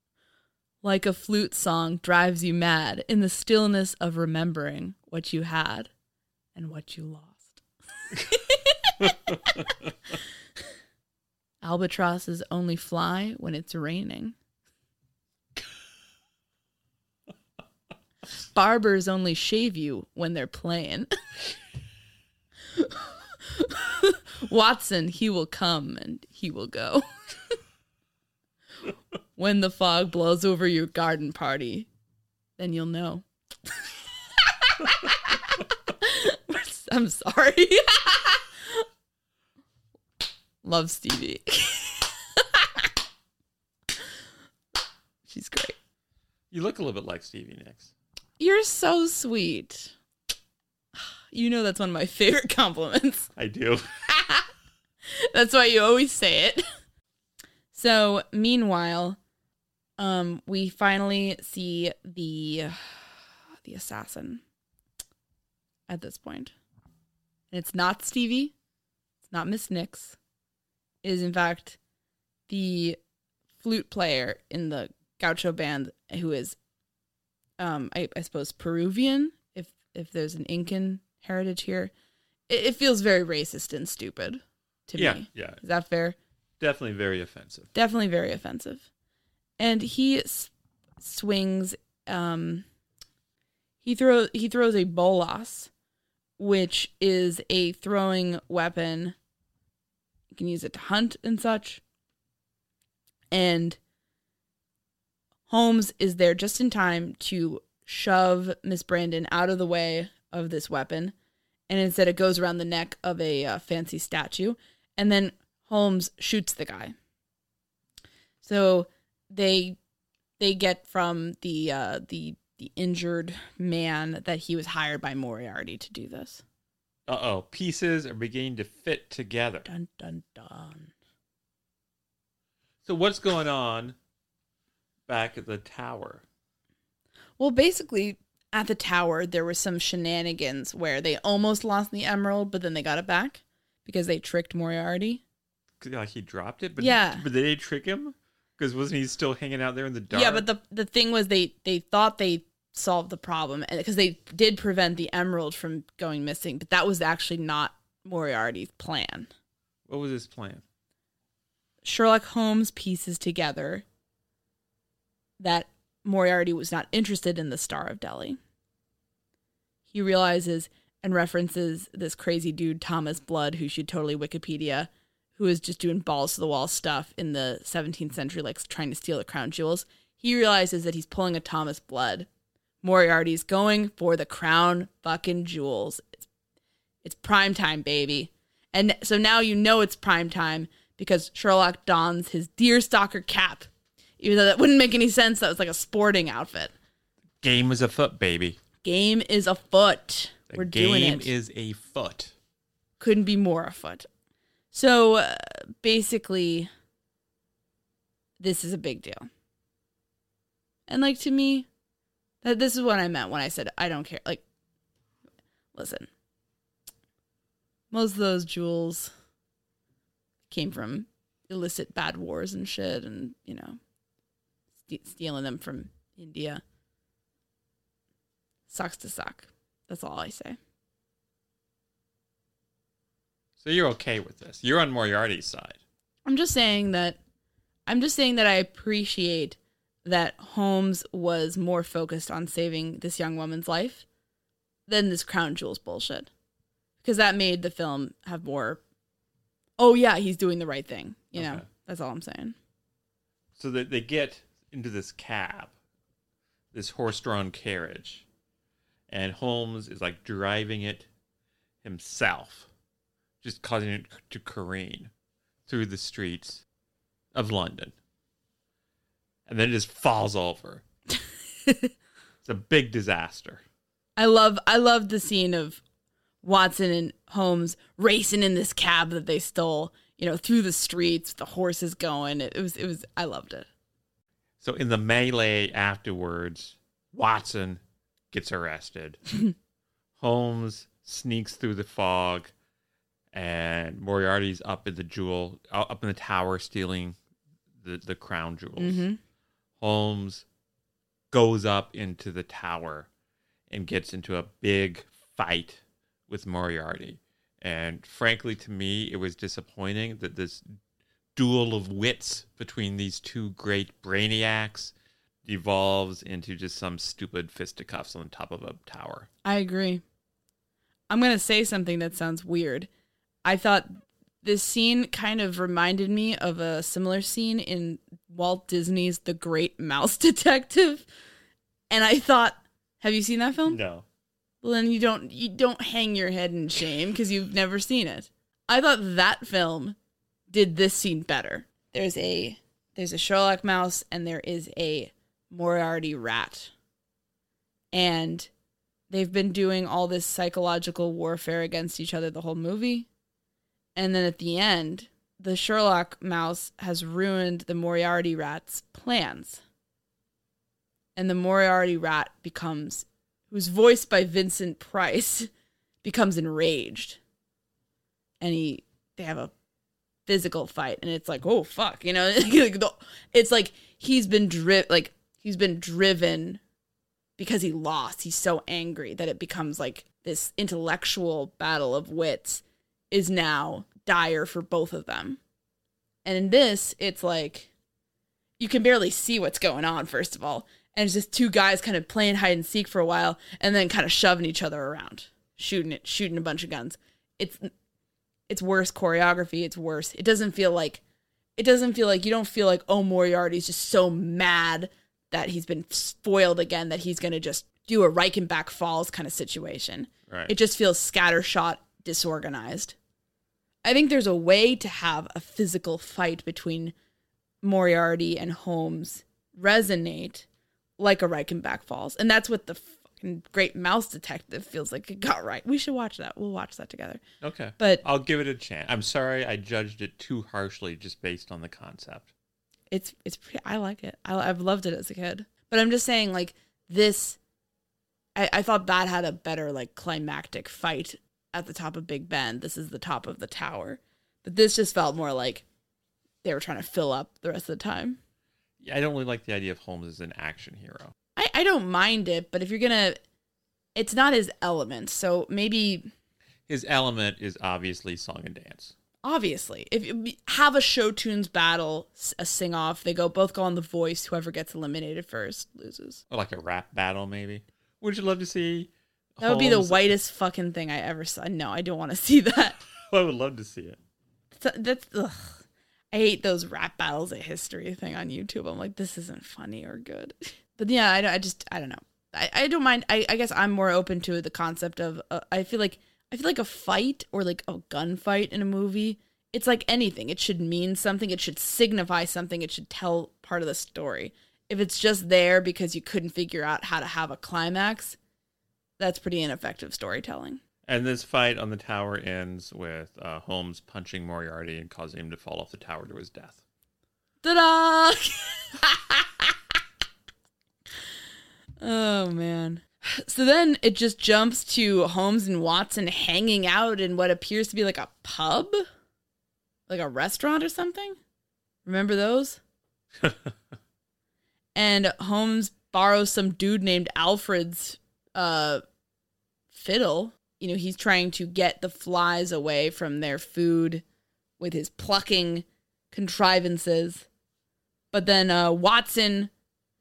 like a flute song drives you mad in the stillness of remembering what you had and what you lost. Albatrosses only fly when it's raining. Barbers only shave you when they're playing. Watson, he will come and he will go. when the fog blows over your garden party, then you'll know. I'm sorry. Love Stevie. She's great. You look a little bit like Stevie Nicks. You're so sweet. You know that's one of my favorite compliments. I do. That's why you always say it. So, meanwhile, um, we finally see the the assassin at this point. And it's not Stevie. It's not Miss Nicks. It is in fact the flute player in the gaucho band who is um I, I suppose Peruvian, if if there's an Incan heritage here. It, it feels very racist and stupid to yeah, me. yeah. Is that fair? Definitely very offensive. definitely very offensive and he s- swings um he throw he throws a bolas which is a throwing weapon you can use it to hunt and such and holmes is there just in time to shove miss brandon out of the way of this weapon and instead it goes around the neck of a uh, fancy statue and then holmes shoots the guy so they they get from the uh the the injured man that he was hired by Moriarty to do this. Uh oh. Pieces are beginning to fit together. Dun dun dun. So what's going on back at the tower? Well, basically at the tower there were some shenanigans where they almost lost the emerald, but then they got it back because they tricked Moriarty. Like he dropped it, but Yeah. but did they trick him? Because wasn't he still hanging out there in the dark? Yeah, but the the thing was they they thought they solved the problem because they did prevent the emerald from going missing, but that was actually not Moriarty's plan. what was his plan? Sherlock Holmes pieces together that Moriarty was not interested in the Star of Delhi. He realizes and references this crazy dude, Thomas Blood, who should totally Wikipedia, who is just doing balls to the wall stuff in the 17th century, like trying to steal the crown jewels. He realizes that he's pulling a Thomas Blood. Moriarty's going for the crown fucking jewels. It's, it's prime time, baby. And so now you know it's prime time because Sherlock dons his deerstalker cap. Even though that wouldn't make any sense, that was like a sporting outfit. Game is a foot, baby. Game is afoot. The We're game doing it. is a foot. Couldn't be more a foot. So uh, basically, this is a big deal. And like to me, that this is what I meant when I said I don't care. Like, listen, most of those jewels came from illicit bad wars and shit, and you know, ste stealing them from India. Sucks to suck. That's all I say. So you're okay with this? You're on Moriarty's side. I'm just saying that I'm just saying that I appreciate that Holmes was more focused on saving this young woman's life than this crown jewels bullshit. Because that made the film have more Oh yeah, he's doing the right thing. You know, that's all I'm saying. So that they get into this cab, this horse-drawn carriage, and Holmes is like driving it himself, just causing it to careen through the streets of London, and then it just falls over. it's a big disaster. I love I love the scene of Watson and Holmes racing in this cab that they stole, you know, through the streets, the horses going. It, was it was I loved it. So in the melee afterwards, Watson gets arrested. Holmes sneaks through the fog, and Moriarty's up in the jewel, uh, up in the tower, stealing the the crown jewels. Mm-hmm. Holmes goes up into the tower and gets into a big fight with Moriarty. And frankly, to me, it was disappointing that this duel of wits between these two great brainiacs devolves into just some stupid fisticuffs on the top of a tower. I agree. I'm going to say something that sounds weird. I thought this scene kind of reminded me of a similar scene in Walt Disney's The Great Mouse Detective. And I thought, have you seen that film? No. Well, then you don't you don't hang your head in shame because you've never seen it. I thought that film did this scene better. There's a there's a Sherlock mouse and there is a Moriarty rat, and they've been doing all this psychological warfare against each other the whole movie, and then at the end, the Sherlock mouse has ruined the Moriarty rat's plans, and the Moriarty rat becomes who's voiced by Vincent Price, becomes enraged. And he they have a physical fight and it's like, "Oh fuck." You know, it's like he's been driven like he's been driven because he lost. He's so angry that it becomes like this intellectual battle of wits is now dire for both of them. And in this, it's like you can barely see what's going on first of all and it's just two guys kind of playing hide and seek for a while and then kind of shoving each other around shooting it shooting a bunch of guns it's it's worse choreography it's worse it doesn't feel like it doesn't feel like you don't feel like oh moriarty's just so mad that he's been spoiled again that he's going to just do a reichenbach falls kind of situation Right. it just feels scattershot disorganized i think there's a way to have a physical fight between moriarty and holmes resonate like a Reichenbach Falls. And that's what the great mouse detective feels like it got right. We should watch that. We'll watch that together. okay. But I'll give it a chance. I'm sorry I judged it too harshly just based on the concept. it's it's pretty, I like it. I, I've loved it as a kid. But I'm just saying like this I, I thought that had a better like climactic fight at the top of Big Ben. This is the top of the tower. But this just felt more like they were trying to fill up the rest of the time. Yeah, I don't really like the idea of Holmes as an action hero. I, I don't mind it, but if you're gonna it's not his element. So maybe His element is obviously song and dance. obviously if you have a show tunes battle a sing off they go both go on the voice whoever gets eliminated first loses Or like a rap battle, maybe. Would you love to see? that would be the whitest fucking thing i ever saw no i don't want to see that I would love to see it. that's, that's ugh. i hate those rap battles of history thing on youtube i'm like this isn't funny or good but yeah i, I just i don't know. I, I don't mind. I, I guess i'm more open to the concept of uh, i feel like i feel like a fight or like a gunfight in a movie it's like anything. It should mean something. It should signify something. It should tell part of the story. If it's just there because you couldn't figure out how to have a climax that's pretty ineffective storytelling. And this fight on the tower ends with uh, Holmes punching Moriarty and causing him to fall off the tower to his death. Ta-da! oh man. So then it just jumps to Holmes and Watson hanging out in what appears to be like a pub? Like a restaurant or something? Remember those? and Holmes borrows some dude named Alfred's uh fiddle. You know, he's trying to get the flies away from their food with his plucking contrivances. But then uh, Watson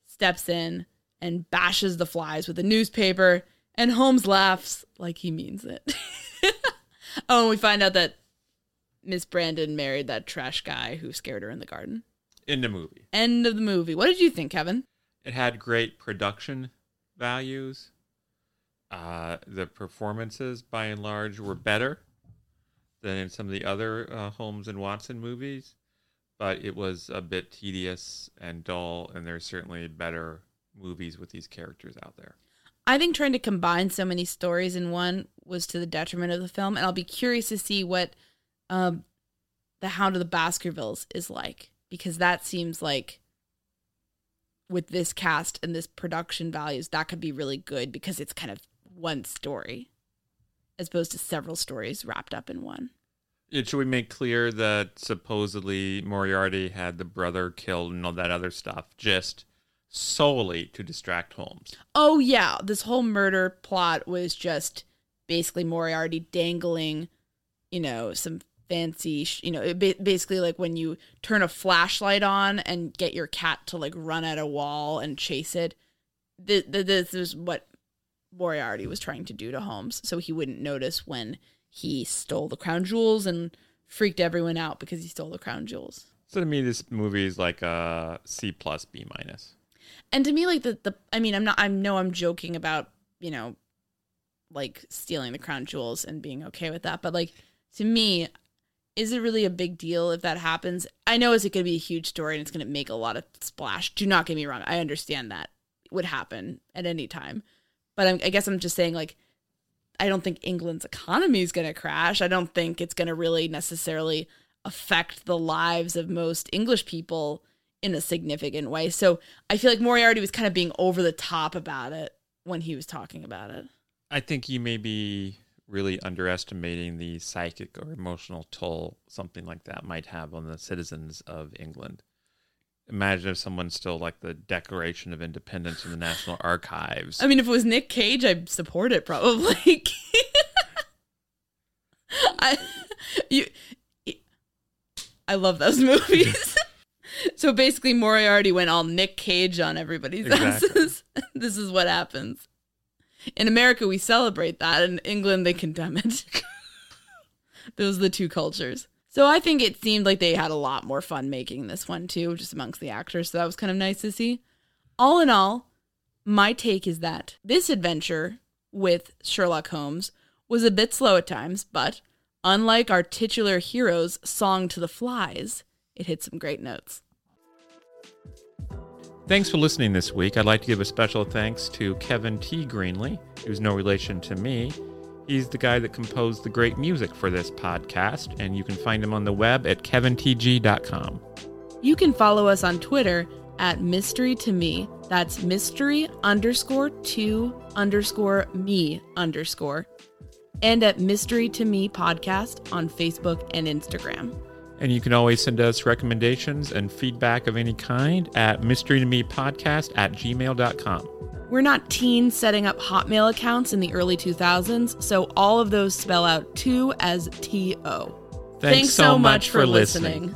steps in and bashes the flies with a newspaper, and Holmes laughs like he means it. oh, and we find out that Miss Brandon married that trash guy who scared her in the garden. In the movie, End of the movie. What did you think, Kevin? it had great production values. Uh, the performances, by and large, were better than in some of the other uh, Holmes and Watson movies, but it was a bit tedious and dull. And there's certainly better movies with these characters out there. I think trying to combine so many stories in one was to the detriment of the film, and I'll be curious to see what um, the Hound of the Baskervilles is like because that seems like with this cast and this production values that could be really good because it's kind of one story as opposed to several stories wrapped up in one. Yeah, should we make clear that supposedly Moriarty had the brother killed and all that other stuff just solely to distract Holmes? Oh yeah, this whole murder plot was just basically Moriarty dangling, you know, some fancy, sh- you know, it ba- basically like when you turn a flashlight on and get your cat to like run at a wall and chase it. Th- th- this is what Moriarty was trying to do to Holmes, so he wouldn't notice when he stole the crown jewels and freaked everyone out because he stole the crown jewels. So to me, this movie is like a C plus B minus. And to me, like the the I mean, I'm not I know I'm joking about, you know, like stealing the crown jewels and being okay with that, but like to me, is it really a big deal if that happens? I know it's going to be a huge story and it's going to make a lot of splash. Do not get me wrong. I understand that it would happen at any time. But I'm, I guess I'm just saying, like, I don't think England's economy is going to crash. I don't think it's going to really necessarily affect the lives of most English people in a significant way. So I feel like Moriarty was kind of being over the top about it when he was talking about it. I think you may be really underestimating the psychic or emotional toll something like that might have on the citizens of England. Imagine if someone stole like the Declaration of Independence from the National Archives. I mean, if it was Nick Cage, I'd support it probably. I, you, I love those movies. so basically, Moriarty went all Nick Cage on everybody's Exactly. asses. this is what happens. In America, we celebrate that. In England, they condemn it. Those are the two cultures. So I think it seemed like they had a lot more fun making this one too, just amongst the actors. So that was kind of nice to see. All in all, my take is that this adventure with Sherlock Holmes was a bit slow at times, but unlike our titular hero's song to the flies, it hit some great notes. Thanks for listening this week. I'd like to give a special thanks to Kevin T. Greenley, who's no relation to me. He's the guy that composed the great music for this podcast, and you can find him on the web at kevintg.com. You can follow us on Twitter at mystery to me. That's mystery underscore to underscore me underscore. And at mystery to me podcast on Facebook and Instagram. And you can always send us recommendations and feedback of any kind at mysterytomepodcast at gmail.com. We're not teens setting up Hotmail accounts in the early 2000s, so all of those spell out two as T O. Thanks so much for listening.